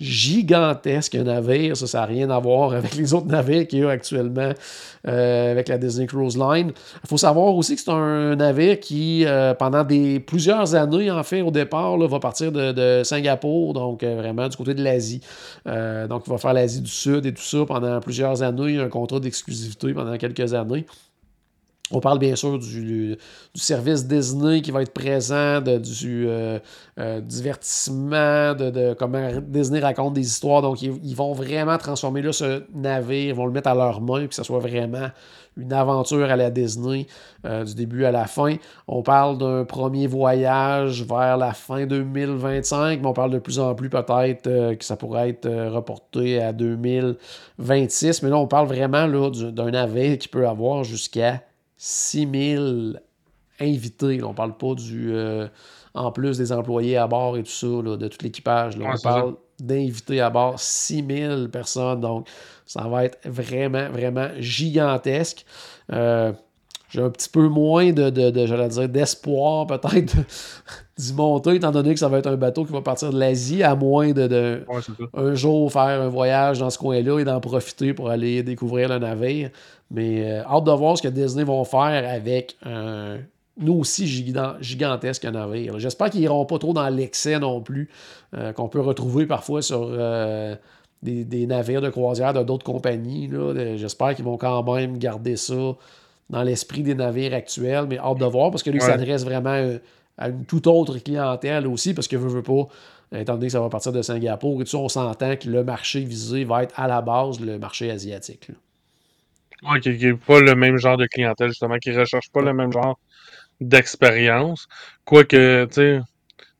gigantesque navire. Ça, ça n'a rien à voir avec les autres navires qu'il y a actuellement euh, avec la Disney Cruise Line. Il faut savoir aussi que c'est un navire qui, euh, pendant plusieurs années, en fait, au départ, va partir de, Singapour, donc euh, vraiment du côté de l'Asie. Donc, il va faire l'Asie du Sud et tout ça pendant plusieurs années. Il y a un contrat d'exclusivité pendant quelques années. On parle bien sûr du, service Disney qui va être présent, du euh, euh, divertissement, de, comment Disney raconte des histoires. Donc, ils, vont vraiment transformer là, ce navire, ils vont le mettre à leurs mains, que ce soit vraiment une aventure à la Disney euh, du début à la fin. On parle d'un premier voyage vers la fin 2025, mais on parle de plus en plus peut-être que ça pourrait être reporté à 2026. Mais là, on parle vraiment d'un navire qui peut avoir jusqu'à 6000 invités. Là, on parle pas du. euh, en plus des employés à bord et tout ça, là, de tout l'équipage. Ouais, on parle d'invités à bord, 6000 personnes. Donc, ça va être vraiment, vraiment gigantesque. Euh, j'ai un petit peu moins de, de, de j'allais dire, d'espoir peut-être d'y monter, étant donné que ça va être un bateau qui va partir de l'Asie, à moins de, Ouais, un jour faire un voyage dans ce coin-là et d'en profiter pour aller découvrir le navire. Mais euh, hâte de voir ce que Disney vont faire avec un nous aussi gigan- gigantesque navire. J'espère qu'ils iront pas trop dans l'excès non plus, euh, qu'on peut retrouver parfois sur euh, des, des navires de croisière de d'autres compagnies. J'espère qu'ils vont quand même garder ça dans l'esprit des navires actuels, mais hâte de voir parce que lui, il Ouais. s'adresse vraiment à une toute autre clientèle aussi, parce que veut, veut pas, étant donné que ça va partir de Singapour, et tout ça, on s'entend que le marché visé va être à la base le marché asiatique. Ouais, qui n'est pas le même genre de clientèle, justement, qui ne recherche pas le même genre d'expérience. Quoique, tu sais,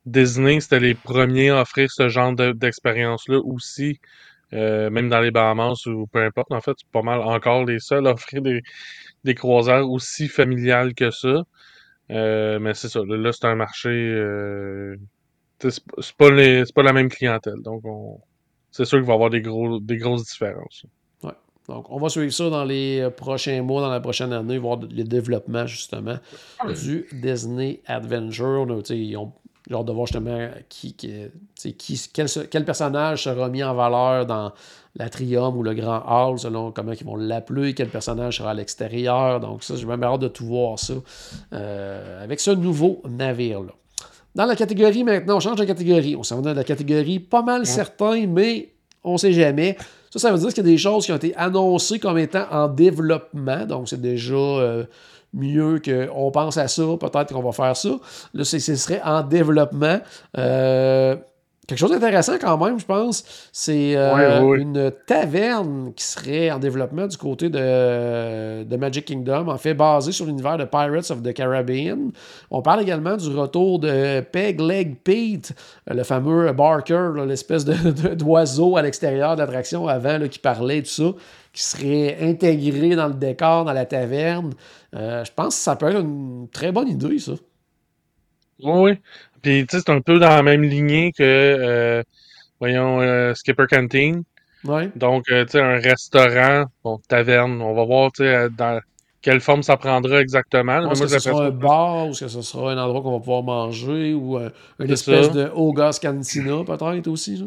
Disney, c'était les premiers à offrir ce genre de- d'expérience-là aussi même dans les Bahamas ou peu importe, en fait, c'est pas mal encore les seuls à offrir des, des croisières aussi familiales que ça. Mais c'est ça, là, c'est un marché. c'est pas, pas la même clientèle. Donc, c'est sûr qu'il va y avoir des, gros, des grosses différences. Donc, on va suivre ça dans les euh, prochains mois, dans la prochaine année, voir le développement, justement, du Disney Adventure. ils genre de voir justement qui, qui, quel, personnage sera mis en valeur dans l'atrium ou le grand hall, selon comment ils vont l'appeler, quel personnage sera à l'extérieur. Donc, ça, j'ai même hâte de tout voir ça euh, avec ce nouveau navire-là. Dans la catégorie maintenant, on change de catégorie. On s'en va dans la catégorie pas mal certain, mais on ne sait jamais. Ça, ça veut dire qu'il y a des choses qui ont été annoncées comme étant en développement. Donc, c'est déjà euh, mieux qu'on pense à ça. Peut-être qu'on va faire ça. Là, ce serait en développement. Euh, Quelque chose d'intéressant quand même, je pense, c'est euh, une taverne qui serait en développement du côté de, de, Magic Kingdom, en fait basée sur l'univers de Pirates of the Caribbean. On parle également du retour de Peg Leg Pete, le fameux Barker, l'espèce d'oiseau de, à l'extérieur de l'attraction avant qui parlait, tout ça, qui serait intégré dans le décor, dans la taverne. Euh, je pense que ça peut être une très bonne idée, ça. Oui, puis, tu sais, c'est un peu dans la même lignée que, euh, voyons, euh, Skipper Canteen. Ouais. Donc, tu sais, un restaurant, bon, taverne. On va voir, tu sais, dans quelle forme ça prendra exactement. Est-ce que ce sera un bar ou est-ce que ce sera un endroit qu'on va pouvoir manger ou une espèce de Ogas Cantina, peut-être aussi, ça?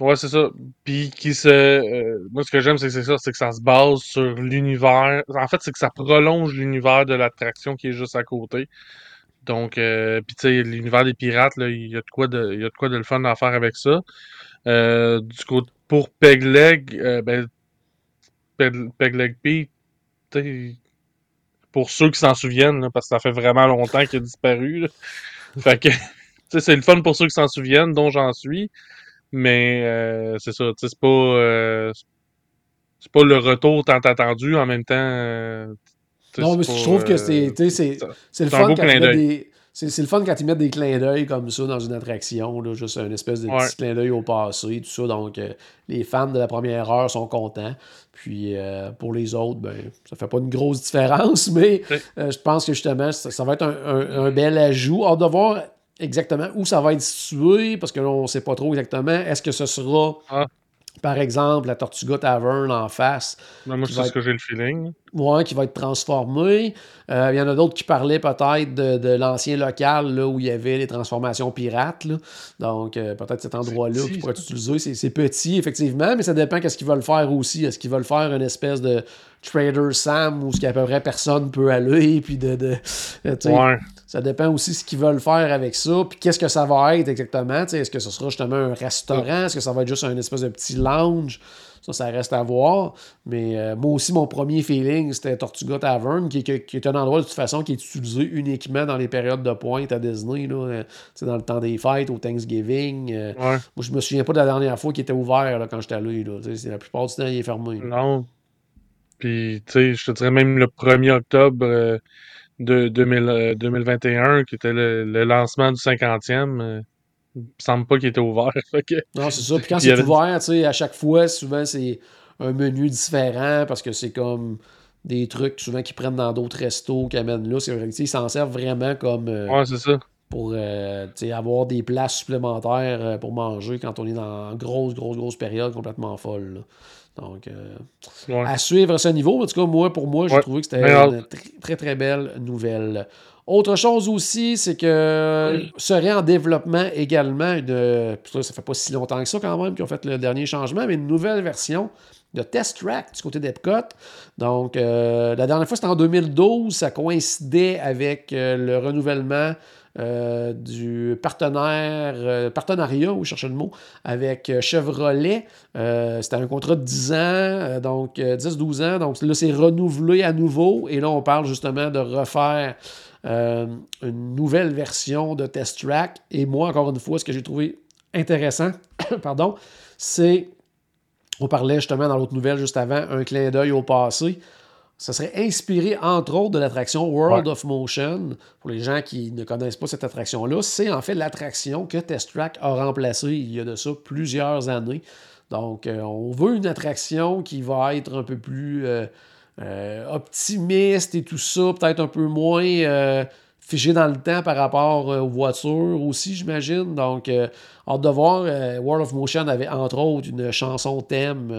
Ouais, c'est ça. Puis qui se. moi, ce que j'aime, c'est que c'est ça, c'est que ça se base sur l'univers. En fait, c'est que ça prolonge l'univers de l'attraction qui est juste à côté. Donc, euh, puis tu sais, l'univers des pirates, il y a de quoi de, il y a de quoi de le fun à faire avec ça. Euh, du coup, pour Pegleg, euh, ben, Pegleg P, pour ceux qui s'en souviennent, parce que ça fait vraiment longtemps qu'il a disparu. Fait que, *laughs* c'est le fun pour ceux qui s'en souviennent, dont j'en suis. Mais euh, c'est ça, c'est pas, euh, c'est pas le retour tant attendu. En même temps, non, mais je trouve que c'est, c'est le fun quand ils mettent des. C'est le fun quand ils mettent des clins d'œil comme ça dans une attraction, là, juste un espèce de petit clin d'œil au passé, tout ça. Donc, euh, les fans de la première heure sont contents. Puis, euh, pour les autres, ben, ça fait pas une grosse différence, *laughs* mais euh, je pense que justement, ça, va être un, bel ajout. Hors de voir exactement où ça va être situé, parce que là, on ne sait pas trop exactement. Est-ce que ce sera. Ah. Par exemple, la Tortuga Tavern en face. Ben, moi, c'est ce que j'ai le feeling. Oui, qui va être transformé. Euh, il y en a d'autres qui parlaient peut-être de, l'ancien local là, où il y avait les transformations pirates. Donc, euh, peut-être cet endroit-là qui pourrait être utilisé. C'est petit, effectivement, mais ça dépend qu'est-ce qu'ils veulent faire aussi. Est-ce qu'ils veulent faire une espèce de Trader Sam où ce qu'à peu près personne peut aller, puis de... de ouais. Ça dépend aussi ce qu'ils veulent faire avec ça, puis qu'est-ce que ça va être exactement. Est-ce que ce sera justement un restaurant? Est-ce que ça va être juste un espèce de petit lounge? Ça, ça reste à voir. Mais euh, moi aussi, mon premier feeling, c'était Tortuga Tavern, qui, est un endroit de toute façon qui est utilisé uniquement dans les périodes de pointe à Disney, là, euh, dans le temps des fêtes, au Thanksgiving. Euh. Moi, je me souviens pas de la dernière fois qu'il était ouvert là, quand j'étais allé. Là, la plupart du temps, il est fermé. Non. Puis, tu sais, je te dirais même le 1er octobre de 2021, qui était le, lancement du 50e il me semble pas qu'il était ouvert. *laughs* Non, c'est ça. Puis quand c'est ouvert, tu sais, à chaque fois, souvent, c'est un menu différent parce que c'est comme des trucs souvent qu'ils prennent dans d'autres restos qui amènent là. Ils s'en servent vraiment comme. Euh, ouais, c'est ça. Pour euh, avoir des places supplémentaires euh, pour manger quand on est dans une grosse, grosse, grosse période complètement folle. Donc, à suivre à ce niveau. En tout cas, moi, pour moi, j'ai trouvé que c'était une très, très belle nouvelle. Autre chose aussi, c'est que serait en développement également une. Ça fait pas si longtemps que ça quand même qu'ils ont fait le dernier changement, mais une nouvelle version de Test Track du côté d'Epcot. Donc, euh, la dernière fois, c'était en 2012. Ça coïncidait avec euh, le renouvellement euh, du partenaire, partenariat, où je cherchais le mot, avec Chevrolet. c'était un contrat de 10 ans, donc 10-12 ans. Donc là, c'est renouvelé à nouveau. Et là, on parle justement de refaire euh, une nouvelle version de Test Track. Et moi, encore une fois, ce que j'ai trouvé intéressant, *coughs* pardon, c'est, on parlait justement dans l'autre nouvelle juste avant, un clin d'œil au passé. Ça serait inspiré, entre autres, de l'attraction World of Motion. Pour les gens qui ne connaissent pas cette attraction-là, c'est en fait l'attraction que Test Track a remplacée il y a de ça plusieurs années. Donc, on veut une attraction qui va être un peu plus optimiste et tout ça, peut-être un peu moins figé dans le temps par rapport aux voitures aussi, j'imagine. Donc, hâte de voir. World of Motion avait entre autres une chanson thème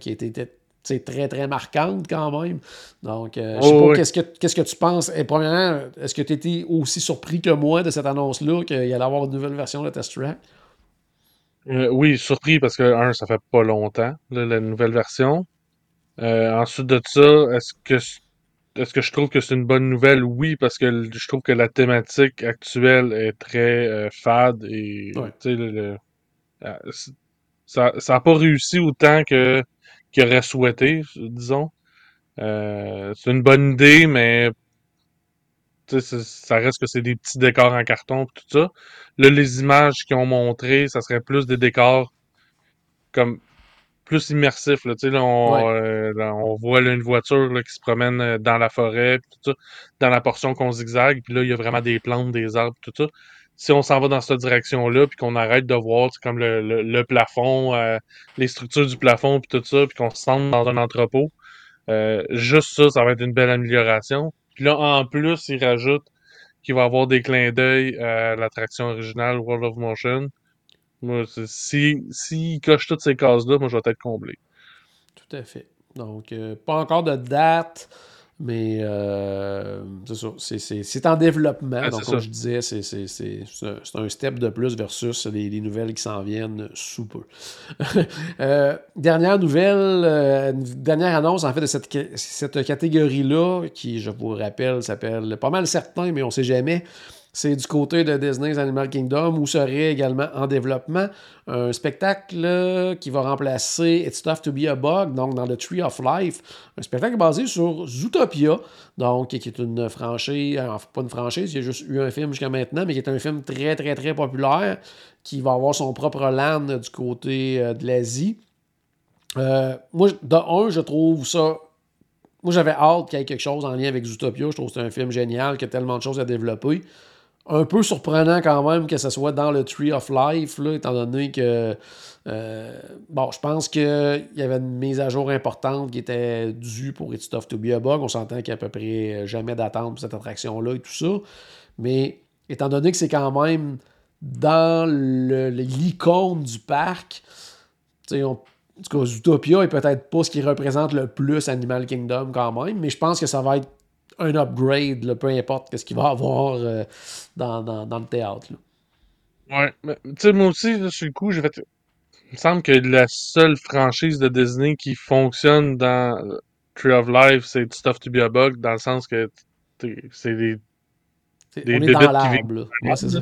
qui était très, très marquante quand même. Donc, euh, je sais pas, qu'est-ce, que, qu'est-ce que tu penses? Et premièrement, est-ce que tu étais aussi surpris que moi de cette annonce-là qu'il y allait avoir une nouvelle version de Test Track? Euh, oui, surpris parce que, un, ça fait pas longtemps, la nouvelle version. Euh, ensuite de ça, est-ce que est-ce que je trouve que c'est une bonne nouvelle? Oui, parce que je trouve que la thématique actuelle est très fade et ça n'a pas réussi autant que qu'il aurait souhaité, disons. Euh, c'est une bonne idée, mais ça reste que c'est des petits décors en carton et tout ça. Là, les images qu'ils ont montrées, ça serait plus des décors comme plus immersifs. Là, là, on, euh, on voit une voiture qui se promène euh, dans la forêt, tout ça, dans la portion qu'on zigzague, puis là, il y a vraiment des plantes, des arbres, tout ça si on s'en va dans cette direction-là, puis qu'on arrête de voir comme le, le, plafond, euh, les structures du plafond, puis tout ça, puis qu'on se sente dans un entrepôt, euh, juste ça, ça va être une belle amélioration. Puis là, en plus, il rajoute qu'il va avoir des clins d'œil à l'attraction originale World of Motion. Moi, si, si coche toutes ces cases-là, moi, je vais être comblé. Tout à fait. Donc, euh, pas encore de date. Mais euh, c'est ça, c'est en développement. donc, comme je disais, c'est un step de plus versus les, nouvelles qui s'en viennent sous peu. *laughs* Euh, dernière nouvelle, euh, dernière annonce en fait de cette, cette catégorie-là, qui, je vous rappelle, s'appelle pas mal certain, mais on ne sait jamais c'est du côté de Disney's Animal Kingdom où serait également en développement un spectacle qui va remplacer It's Tough to Be a Bug, donc dans le Tree of Life. Un spectacle basé sur Zootopia, donc qui est une franchise, enfin pas une franchise, il y a juste eu un film jusqu'à maintenant, mais qui est un film très très très populaire qui va avoir son propre land du côté euh, de l'Asie. Euh, moi, de un, je trouve ça moi, j'avais hâte qu'il y ait quelque chose en lien avec Zootopia. Je trouve que c'est un film génial, qui a tellement de choses à développer un peu surprenant quand même que ce soit dans le Tree of Life, là, étant donné que. Euh, bon, je pense qu'il y avait une mise à jour importante qui était due pour It's Tough to Be a Bug. On s'entend qu'il n'y a à peu près jamais d'attente pour cette attraction-là et tout ça. Mais étant donné que c'est quand même dans l'icône du parc, on, en tout cas, Zootopia est peut-être pas ce qui représente le plus Animal Kingdom quand même, mais je pense que ça va être un upgrade, peu importe ce qu'il va avoir euh, dans, le théâtre. Ouais, mais tu sais, moi aussi, sur le coup, j'ai fait. Il me semble que la seule franchise de Disney qui fonctionne dans Tree of Life, c'est Stuff to Be a Bug, dans le sens que c'est des. Des on est dans l'arbre, ouais, c'est ça.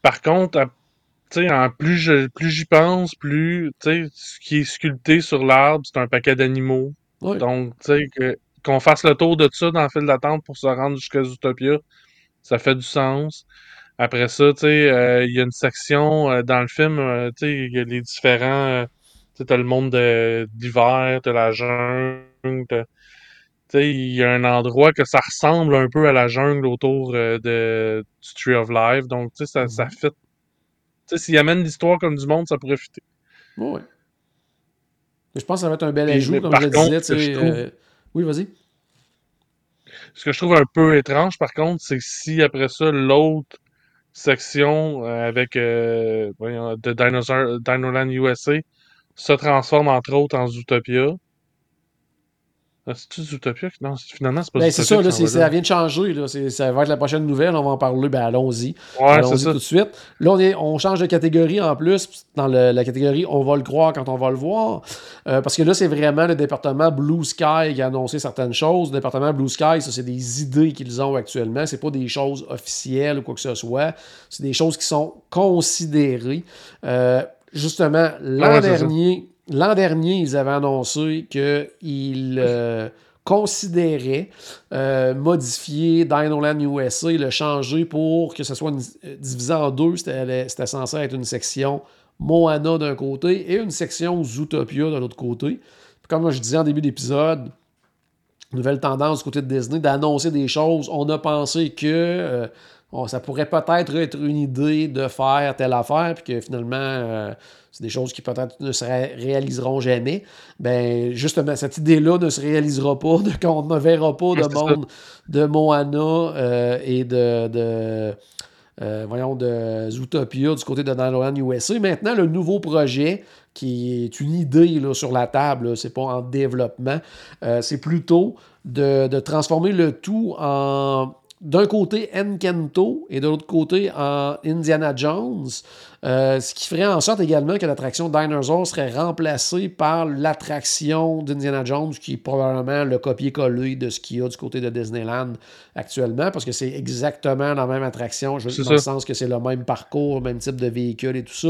Par contre, tu sais, plus plus j'y pense, plus, ce qui est sculpté sur l'arbre, c'est un paquet d'animaux. Donc, tu sais, que qu'on fasse le tour de ça dans le fil d'attente pour se rendre jusqu'à Zootopia, ça fait du sens. Après ça, tu sais, euh, il y a une section euh, dans le film, euh, tu sais, il y a les différents, tu sais, t'as le monde d'hiver, t'as la jungle, tu sais, il y a un endroit que ça ressemble un peu à la jungle autour de, du Tree of Life. Donc, tu sais, ça, ça mm-hmm. fit. Tu sais, s'il amène l'histoire comme du monde, ça pourrait fitter. Oui. je pense que ça va être un bel ajout, comme je le disais, tu sais. Oui, vas-y. Ce que je trouve un peu étrange, par contre, c'est si après ça, l'autre section euh, avec euh, de Dinosaur, Dinoland USA se transforme entre autres en Zootopia, c'est-tu Zootopia? Non, finalement, c'est pas ben, C'est ça, là, ça vient de changer. Là. Ça va être la prochaine nouvelle. On va en parler. Ben, allons-y. Ouais, allons-y tout de suite. Là, on, est, on change de catégorie en plus. Dans la catégorie On va le croire quand on va le voir. Euh, parce que là, c'est vraiment le département Blue Sky qui a annoncé certaines choses. Le département Blue Sky, ça, c'est des idées qu'ils ont actuellement. C'est pas des choses officielles ou quoi que ce soit. C'est des choses qui sont considérées. Euh, justement, l'an dernier L'an dernier, ils avaient annoncé qu'ils euh, considéraient euh, modifier Dinoland USA, le changer pour que ce soit euh, divisé en deux. C'était censé être une section Moana d'un côté et une section Zootopia de l'autre côté. comme je disais en début d'épisode, nouvelle tendance du côté de Disney d'annoncer des choses. On a pensé que ça pourrait peut-être être une idée de faire telle affaire, puis que finalement, euh, c'est des choses qui peut-être ne se réaliseront jamais. Ben, justement, cette idée-là ne se réalisera pas, qu'on ne verra pas de monde de Moana euh, et de, de euh, voyons, de Zootopia du côté de Nanoland USA. Maintenant, le nouveau projet, qui est une idée là, sur la table, c'est pas en développement, c'est plutôt de, de, transformer le tout en d'un côté Encanto et de l'autre côté en Indiana Jones, euh, ce qui ferait en sorte également que l'attraction Dinosaur serait remplacée par l'attraction d'Indiana Jones, qui est probablement le copier-coller de ce qu'il y a du côté de Disneyland actuellement, parce que c'est exactement la même attraction, je, dans le sens que c'est le même parcours, le même type de véhicule et tout ça.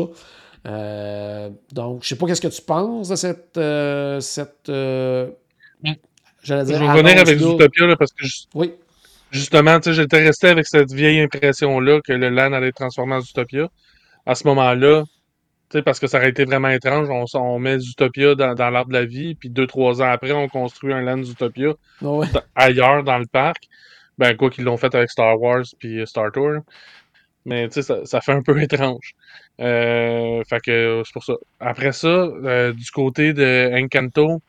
Euh, donc, je sais pas qu'est-ce que tu penses de cette. Euh, cette J'allais dire. Je vais revenir avec Zootopia parce que. Oui. Justement, tu sais, j'étais resté avec cette vieille impression-là que le LAN allait être transformé en Zootopia. À ce moment-là, tu sais, parce que ça aurait été vraiment étrange, on, on met Zootopia dans, dans l'arbre de la vie, puis deux, trois ans après, on construit un LAN Zootopia ailleurs dans le parc. Ben, quoi qu'ils l'ont fait avec Star Wars puis Star Tour. Mais, tu sais, ça, ça, fait un peu *laughs* étrange. Euh, fait que c'est pour ça. Après ça, euh, du côté de Encanto,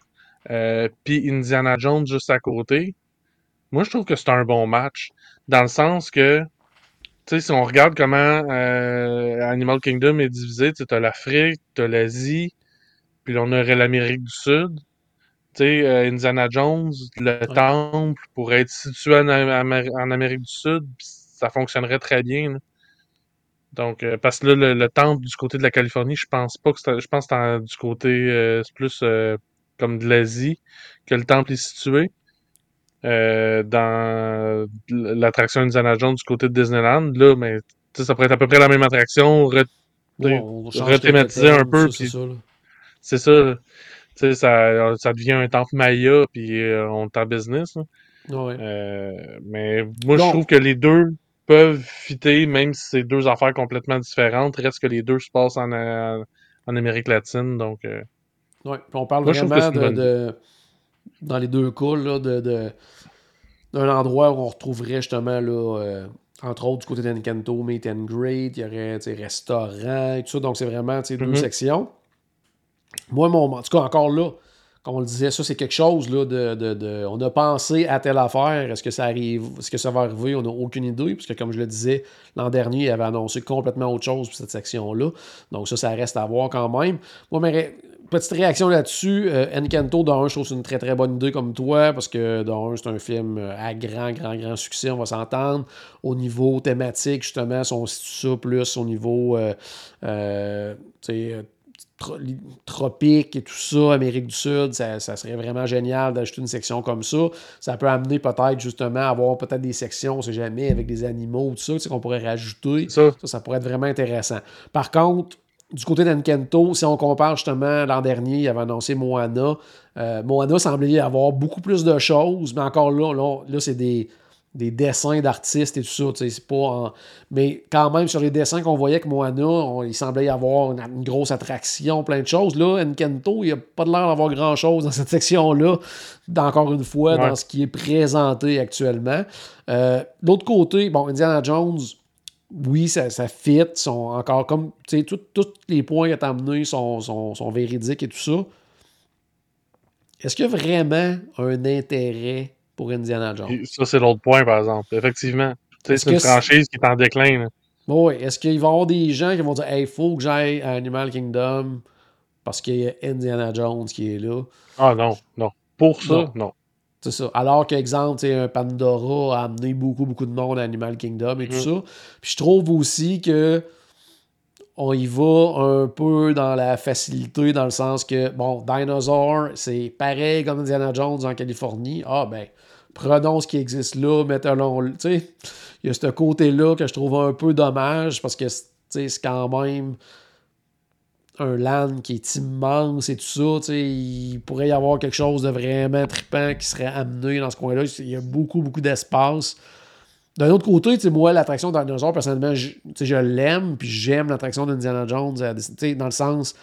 euh, puis Indiana Jones juste à côté, moi, je trouve que c'est un bon match. Dans le sens que, tu sais, si on regarde comment euh, Animal Kingdom est divisé, tu as l'Afrique, tu as l'Asie, puis on aurait l'Amérique du Sud. Tu sais, euh, Indiana Jones, le temple pourrait être situé en, Amérique du Sud, ça fonctionnerait très bien. Donc, euh, parce que là, le, temple du côté de la Californie, je pense pas que c'est, je pense que c'est du côté, c'est plus comme de l'Asie que le temple est situé. Euh, dans l'attraction Indiana Jones du côté de Disneyland. Là, mais ça pourrait être à peu près la même attraction, rethématiser un peu. C'est ça. ça, ça, ça devient un temple Maya, puis euh, on est en business. Euh, mais moi, je trouve que les deux peuvent fitter, même si c'est deux affaires complètement différentes. Reste que les deux se passent en, en Amérique latine. Donc, on parle vraiment de dans les deux cas, là, de, d'un endroit où on retrouverait justement, là, euh, entre autres, du côté d'Encanto, Meet and Great, il y aurait restaurant et tout ça. Donc, c'est vraiment deux mm-hmm. sections. Moi, mon, en tout cas, encore là, comme on le disait, ça, c'est quelque chose là, de, de, On a pensé à telle affaire. Est-ce que ça arrive? Est-ce que ça va arriver? On n'a aucune idée. Puisque, comme je le disais, l'an dernier, il avait annoncé complètement autre chose pour cette section-là. Donc, ça, ça reste à voir quand même. Moi, mais petite réaction là-dessus. Euh, Encanto, dans un, je trouve c'est une très très bonne idée comme toi, parce que dans un, c'est un film euh, à grand, grand, grand succès, on va s'entendre. Au niveau thématique, justement, si on situe ça plus au niveau euh, euh tropique et tout ça, Amérique du Sud, ça, serait vraiment génial d'ajouter une section comme ça. Ça peut amener peut-être justement à avoir peut-être des sections, on ne sait jamais, avec des animaux, tout ça, qu'on pourrait rajouter. ça, ça pourrait être vraiment intéressant. Par contre, du côté d'Enkento, si on compare justement l'an dernier, il avait annoncé Moana. Euh, Moana semblait avoir beaucoup plus de choses, mais encore là, là, c'est des, dessins d'artistes et tout ça. C'est pas Mais quand même, sur les dessins qu'on voyait que Moana, il semblait y avoir une, grosse attraction, plein de choses. Là, Enkento, il n'y a pas de l'air d'avoir grand-chose dans cette section-là, encore une fois, dans ce qui est présenté actuellement. Euh, L'autre côté, bon, Indiana Jones oui, ça, ça fit, sont encore comme, tu sais, tous les points que tu as amenés sont, sont, véridiques et tout ça. Est-ce qu'il y a vraiment un intérêt pour Indiana Jones? Ça, c'est l'autre point, par exemple. Effectivement. C'est une franchise qui est en déclin. Oui, est-ce qu'il va y avoir des gens qui vont dire Hey, il faut que j'aille à Animal Kingdom parce qu'il y a Indiana Jones qui est là? Ah non, non. Pour ça, non. Ça. Alors qu'exemple, un Pandora a amené beaucoup, beaucoup de monde à Animal Kingdom et tout ça. Puis je trouve aussi que on y va un peu dans la facilité, dans le sens que, bon, Dinosaur, c'est pareil comme Indiana Jones en Californie. Ah, ben, prenons ce qui existe là, mettons-le. Tu sais, il y a ce côté-là que je trouve un peu dommage parce que, c'est quand même un land qui est immense et tout ça, il pourrait y avoir quelque chose de vraiment trippant qui serait amené dans ce coin-là. Il y a beaucoup, beaucoup d'espace. D'un autre côté, moi, l'attraction dinosaure, personnellement, je, je l'aime, puis j'aime l'attraction d'Indiana Jones, dans le sens,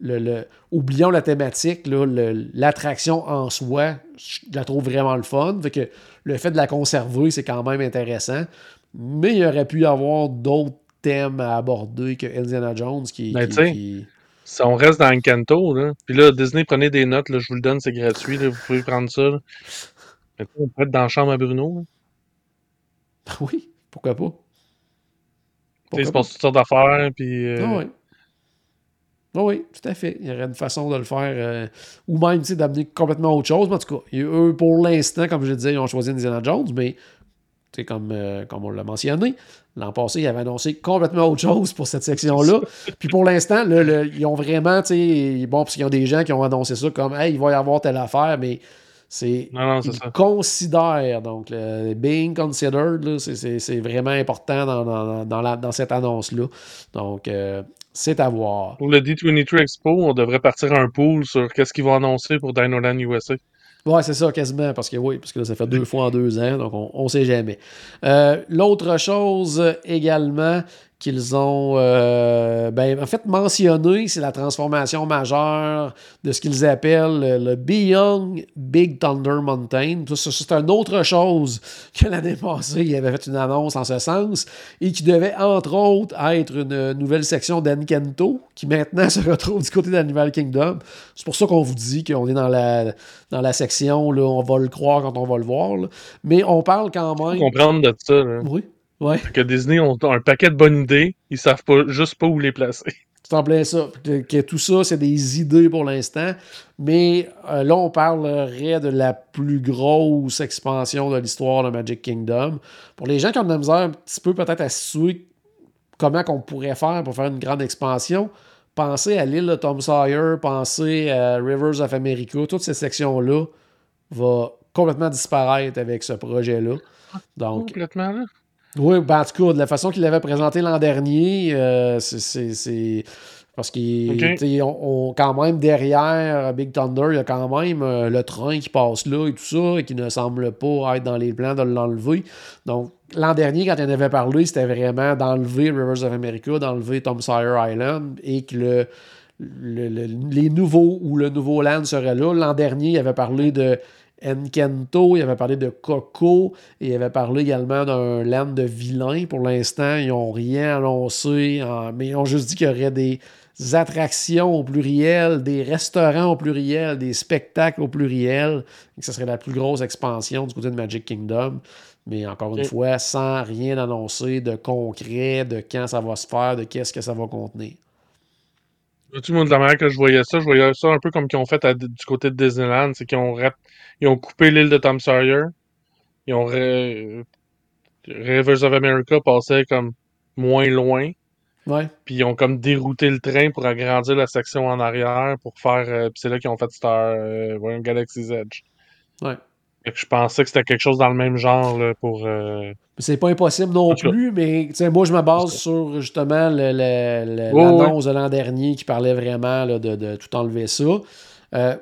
le, oublions la thématique, l'attraction en soi, je la trouve vraiment le fun. Fait que le fait de la conserver, c'est quand même intéressant. Mais il aurait pu y avoir d'autres thèmes à aborder que Indiana Jones qui. Ben, qui- qui- Si on reste dans Encanto, là, puis là, Disney, prenez des notes, là, je vous le donne, c'est gratuit, là, vous pouvez prendre ça. là. Mais on peut être dans la chambre à Bruno. là. *laughs* Oui, pourquoi pas? Tu sais, il Pourquoi se pas? passe toutes sortes d'affaires, puis... euh, Ah oui. Ah oui, tout à fait. Il y aurait une façon de le faire. euh, ou même tu sais, d'amener complètement autre chose. Mais en tout cas, eux, pour l'instant, comme je le disais, ils ont choisi Indiana Jones, mais comme, euh, comme on l'a mentionné, l'an passé, ils avaient annoncé complètement autre chose pour cette section-là. *laughs* Puis pour l'instant, le- ils ont vraiment, bon, parce qu'il y a des gens qui ont annoncé ça comme, hey, il va y avoir telle affaire, mais c'est. Non, non, c'est Ils ça. considèrent, donc, le being considered, c'est vraiment important dans, dans, dans la- dans cette annonce-là. Donc, euh, c'est à voir. Pour le D23 Expo, on devrait partir un pool sur qu'est-ce qu'ils vont annoncer pour Dinoland USA. Ouais, c'est ça, quasiment, parce que oui, parce que là, ça fait deux fois en deux ans, donc on ne sait jamais. Euh, L'autre chose euh, également qu'ils ont euh, ben, en fait mentionné, c'est la transformation majeure de ce qu'ils appellent le, le Beyond Big Thunder Mountain. C'est une autre chose que l'année passée, il avait fait une annonce en ce sens et qui devait entre autres être une nouvelle section d'Encanto qui maintenant *laughs* se retrouve du côté d'Animal Kingdom. C'est pour ça qu'on vous dit qu'on est dans la, dans la section, là, on va le croire quand on va le voir. là. Mais on parle quand même. comprendre de ça, là. Oui, ouais. Que Disney ont un paquet de bonnes idées, ils savent pas, juste pas où les placer. *laughs* C'est en plein ça. Que, que tout ça, c'est des idées pour l'instant. Mais euh, là, on parlerait de la plus grosse expansion de l'histoire de Magic Kingdom. Pour les gens qui ont de la misère un petit peu peut-être à situer comment qu'on pourrait faire pour faire une grande expansion, pensez à l'île de Tom Sawyer, pensez à Rivers of America, toutes ces sections-là vont complètement disparaître avec ce projet-là. Donc, Complètement, là. Oui, ben en tout cas, de la façon qu'il l'avait présenté l'an dernier, euh, c'est- Parce qu'il Ok. tu sais, on, on- quand même derrière Big Thunder, il y a quand même euh, le train qui passe là et tout ça, et qui ne semble pas être dans les plans de l'enlever. Donc, l'an dernier, quand il en avait parlé, c'était vraiment d'enlever Rivers of America, d'enlever Tom Sawyer Island, et que le, le- le- les nouveaux ou le nouveau land serait là. L'an dernier, il avait parlé de Encanto, il avait parlé de Coco, et il avait parlé également d'un land de vilain. Pour l'instant, ils n'ont rien annoncé, en- mais ils ont juste dit qu'il y aurait des attractions au pluriel, des restaurants au pluriel, des spectacles au pluriel, et que ce serait la plus grosse expansion du côté de Magic Kingdom. Mais encore une fois, sans rien annoncer de concret, de quand ça va se faire, de qu'est-ce que ça va contenir. Vois-tu, moi, de la manière que je voyais ça, je voyais ça un peu comme qu'ils ont fait à- du côté de Disneyland, c'est qu'ils ont, ils ont coupé l'île de Tom Sawyer, ils ont re- Rivers of America passait comme moins loin, Ouais. puis ils ont comme dérouté le train pour agrandir la section en arrière pour faire, euh, puis c'est là qu'ils ont fait Star, euh, Galaxy's Edge. Ouais. Je pensais que c'était quelque chose dans le même genre là, pour. euh, C'est pas impossible non plus, mais moi je me base sur justement l'annonce de l'an dernier qui parlait vraiment là, de, de tout enlever ça. Euh,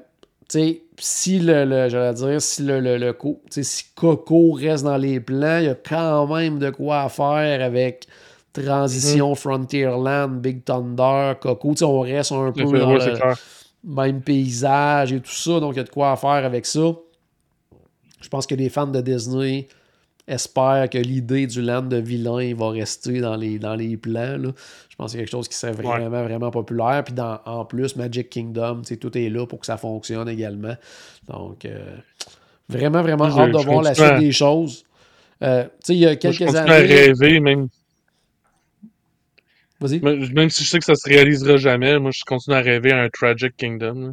si le, le- j'allais dire, si le, le, le si Coco reste dans les plans, il y a quand même de quoi faire avec Transition, Frontierland, Big Thunder, Coco. On reste un peu dans le clair. même paysage et tout ça, donc il y a de quoi faire avec ça. Je pense que les fans de Disney espèrent que l'idée du land de vilain va rester dans les, dans les plans. là. Je pense que c'est quelque chose qui serait vraiment, vraiment populaire. Puis dans, en plus, Magic Kingdom, tout est là pour que ça fonctionne également. Donc, euh, vraiment, vraiment Moi, je- hâte de je voir la suite des choses. Euh, tu sais, il y a Moi, je quelques continue à années. rêver, même, Vas-y. même si je sais que ça se réalisera jamais, moi je continue à rêver à un Tragic Kingdom. là.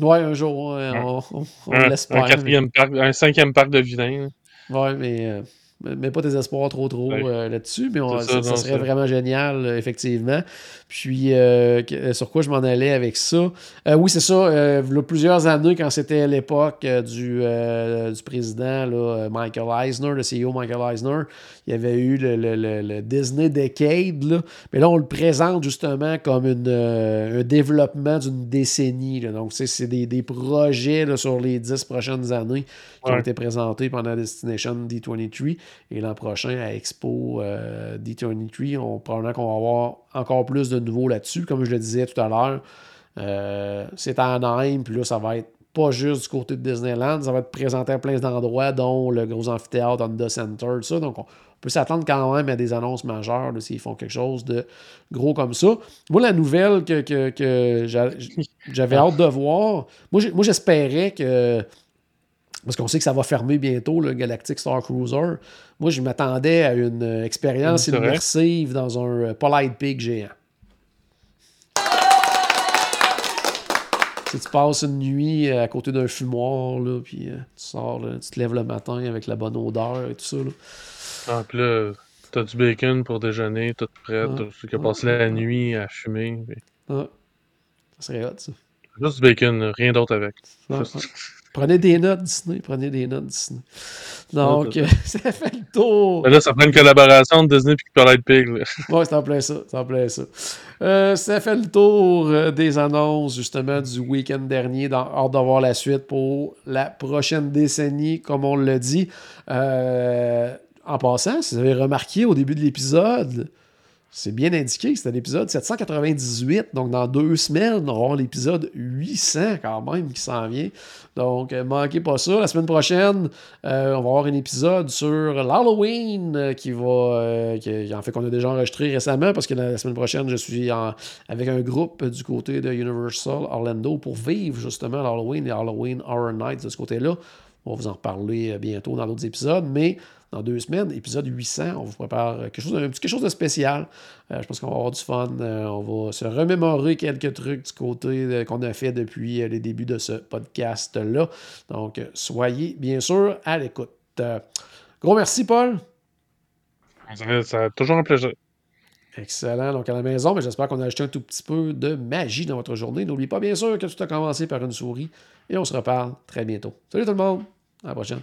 Ouais, un jour, on, on, on Un, l'espère. un quatrième parc, un cinquième parc de vilains. là. Ouais, mais euh, mets pas tes espoirs trop trop Ouais. euh, là-dessus, mais on- ça, serait vraiment génial, euh, effectivement. Puis, euh, sur quoi je m'en allais avec ça? Oui, c'est ça. il y a plusieurs années, quand c'était l'époque du, du président là, Michael Eisner, le CEO Michael Eisner, il y avait eu le, le- le- le Disney Decade. Là. Mais là, on le présente justement comme une, un développement d'une décennie. là. Donc, c'est des, des projets sur les dix prochaines années qui ont été présentés pendant Destination D23 et l'an prochain à Expo euh, D23. On, probablement qu'on va avoir encore plus de nouveaux là-dessus. Comme je le disais tout à l'heure, euh, c'est à Anaheim, puis là, ça va être pas juste du côté de Disneyland. Ça va être présenté à plein d'endroits, dont le gros amphithéâtre Honda Center, tout ça. Donc, on peut s'attendre quand même à des annonces majeures s'ils font quelque chose de gros comme ça. Moi, la nouvelle que, que, j'avais hâte de voir, moi, j'espérais que. Parce qu'on sait que ça va fermer bientôt, le Galactic Star Cruiser. Moi, je m'attendais à une expérience immersive dans un Polite Pig géant. tu passes une nuit euh, à côté d'un fumoir, là, puis euh, tu sors, tu te lèves le matin avec la bonne odeur et tout ça. Là. Ah, puis là, t'as du bacon pour déjeuner, tout prêt. Ah, tu as passé la nuit à fumer. Ah, ça serait hot, ça. Juste du bacon, rien d'autre avec. *laughs* Prenez des notes Disney, prenez des notes Disney. Donc, ça *laughs* fait le tour. là, ça prend une collaboration de Disney et Polite Pig. *laughs* ouais, c'est en plein ça. C'est en plein ça. Euh, ça fait le tour euh, des annonces, justement, du week-end dernier. Dans, hâte d'avoir la suite pour la prochaine décennie, comme on l'a dit. Euh, en passant, si vous avez remarqué au début de l'épisode, c'est bien indiqué, c'était l'épisode 798. Donc, dans deux semaines, on aura l'épisode 800 quand même qui s'en vient. Donc, euh, manquez pas ça. La semaine prochaine, euh, on va avoir un épisode sur l'Halloween euh, qui va. Qui, en fait, qu'on a déjà enregistré récemment parce que la, semaine prochaine, je suis avec un groupe du côté de Universal Orlando pour vivre justement l'Halloween et Halloween Horror Nights de ce côté-là. On va vous en reparler bientôt dans d'autres épisodes. Mais dans deux semaines, épisode 800. On vous prépare quelque chose, quelque chose de spécial. Euh, je pense qu'on va avoir du fun. Euh, on va se remémorer quelques trucs du côté qu'on a fait depuis euh, les débuts de ce podcast-là. Donc, soyez bien sûr à l'écoute. gros merci, Paul. Ça a toujours un plaisir. Excellent. Donc, à la maison, mais j'espère qu'on a ajouté un tout petit peu de magie dans votre journée. N'oubliez pas, bien sûr, que tout a commencé par une souris. Et on se reparle très bientôt. Salut tout le monde. À la prochaine.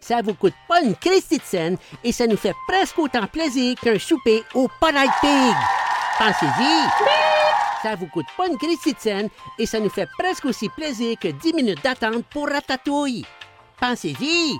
Ça vous coûte pas une Christie de scène et ça nous fait presque autant plaisir qu'un souper au Polite Pig. Pensez-y! Ça vous coûte pas une Christie de scène et ça nous fait presque aussi plaisir que 10 minutes d'attente pour Ratatouille. Pensez-y!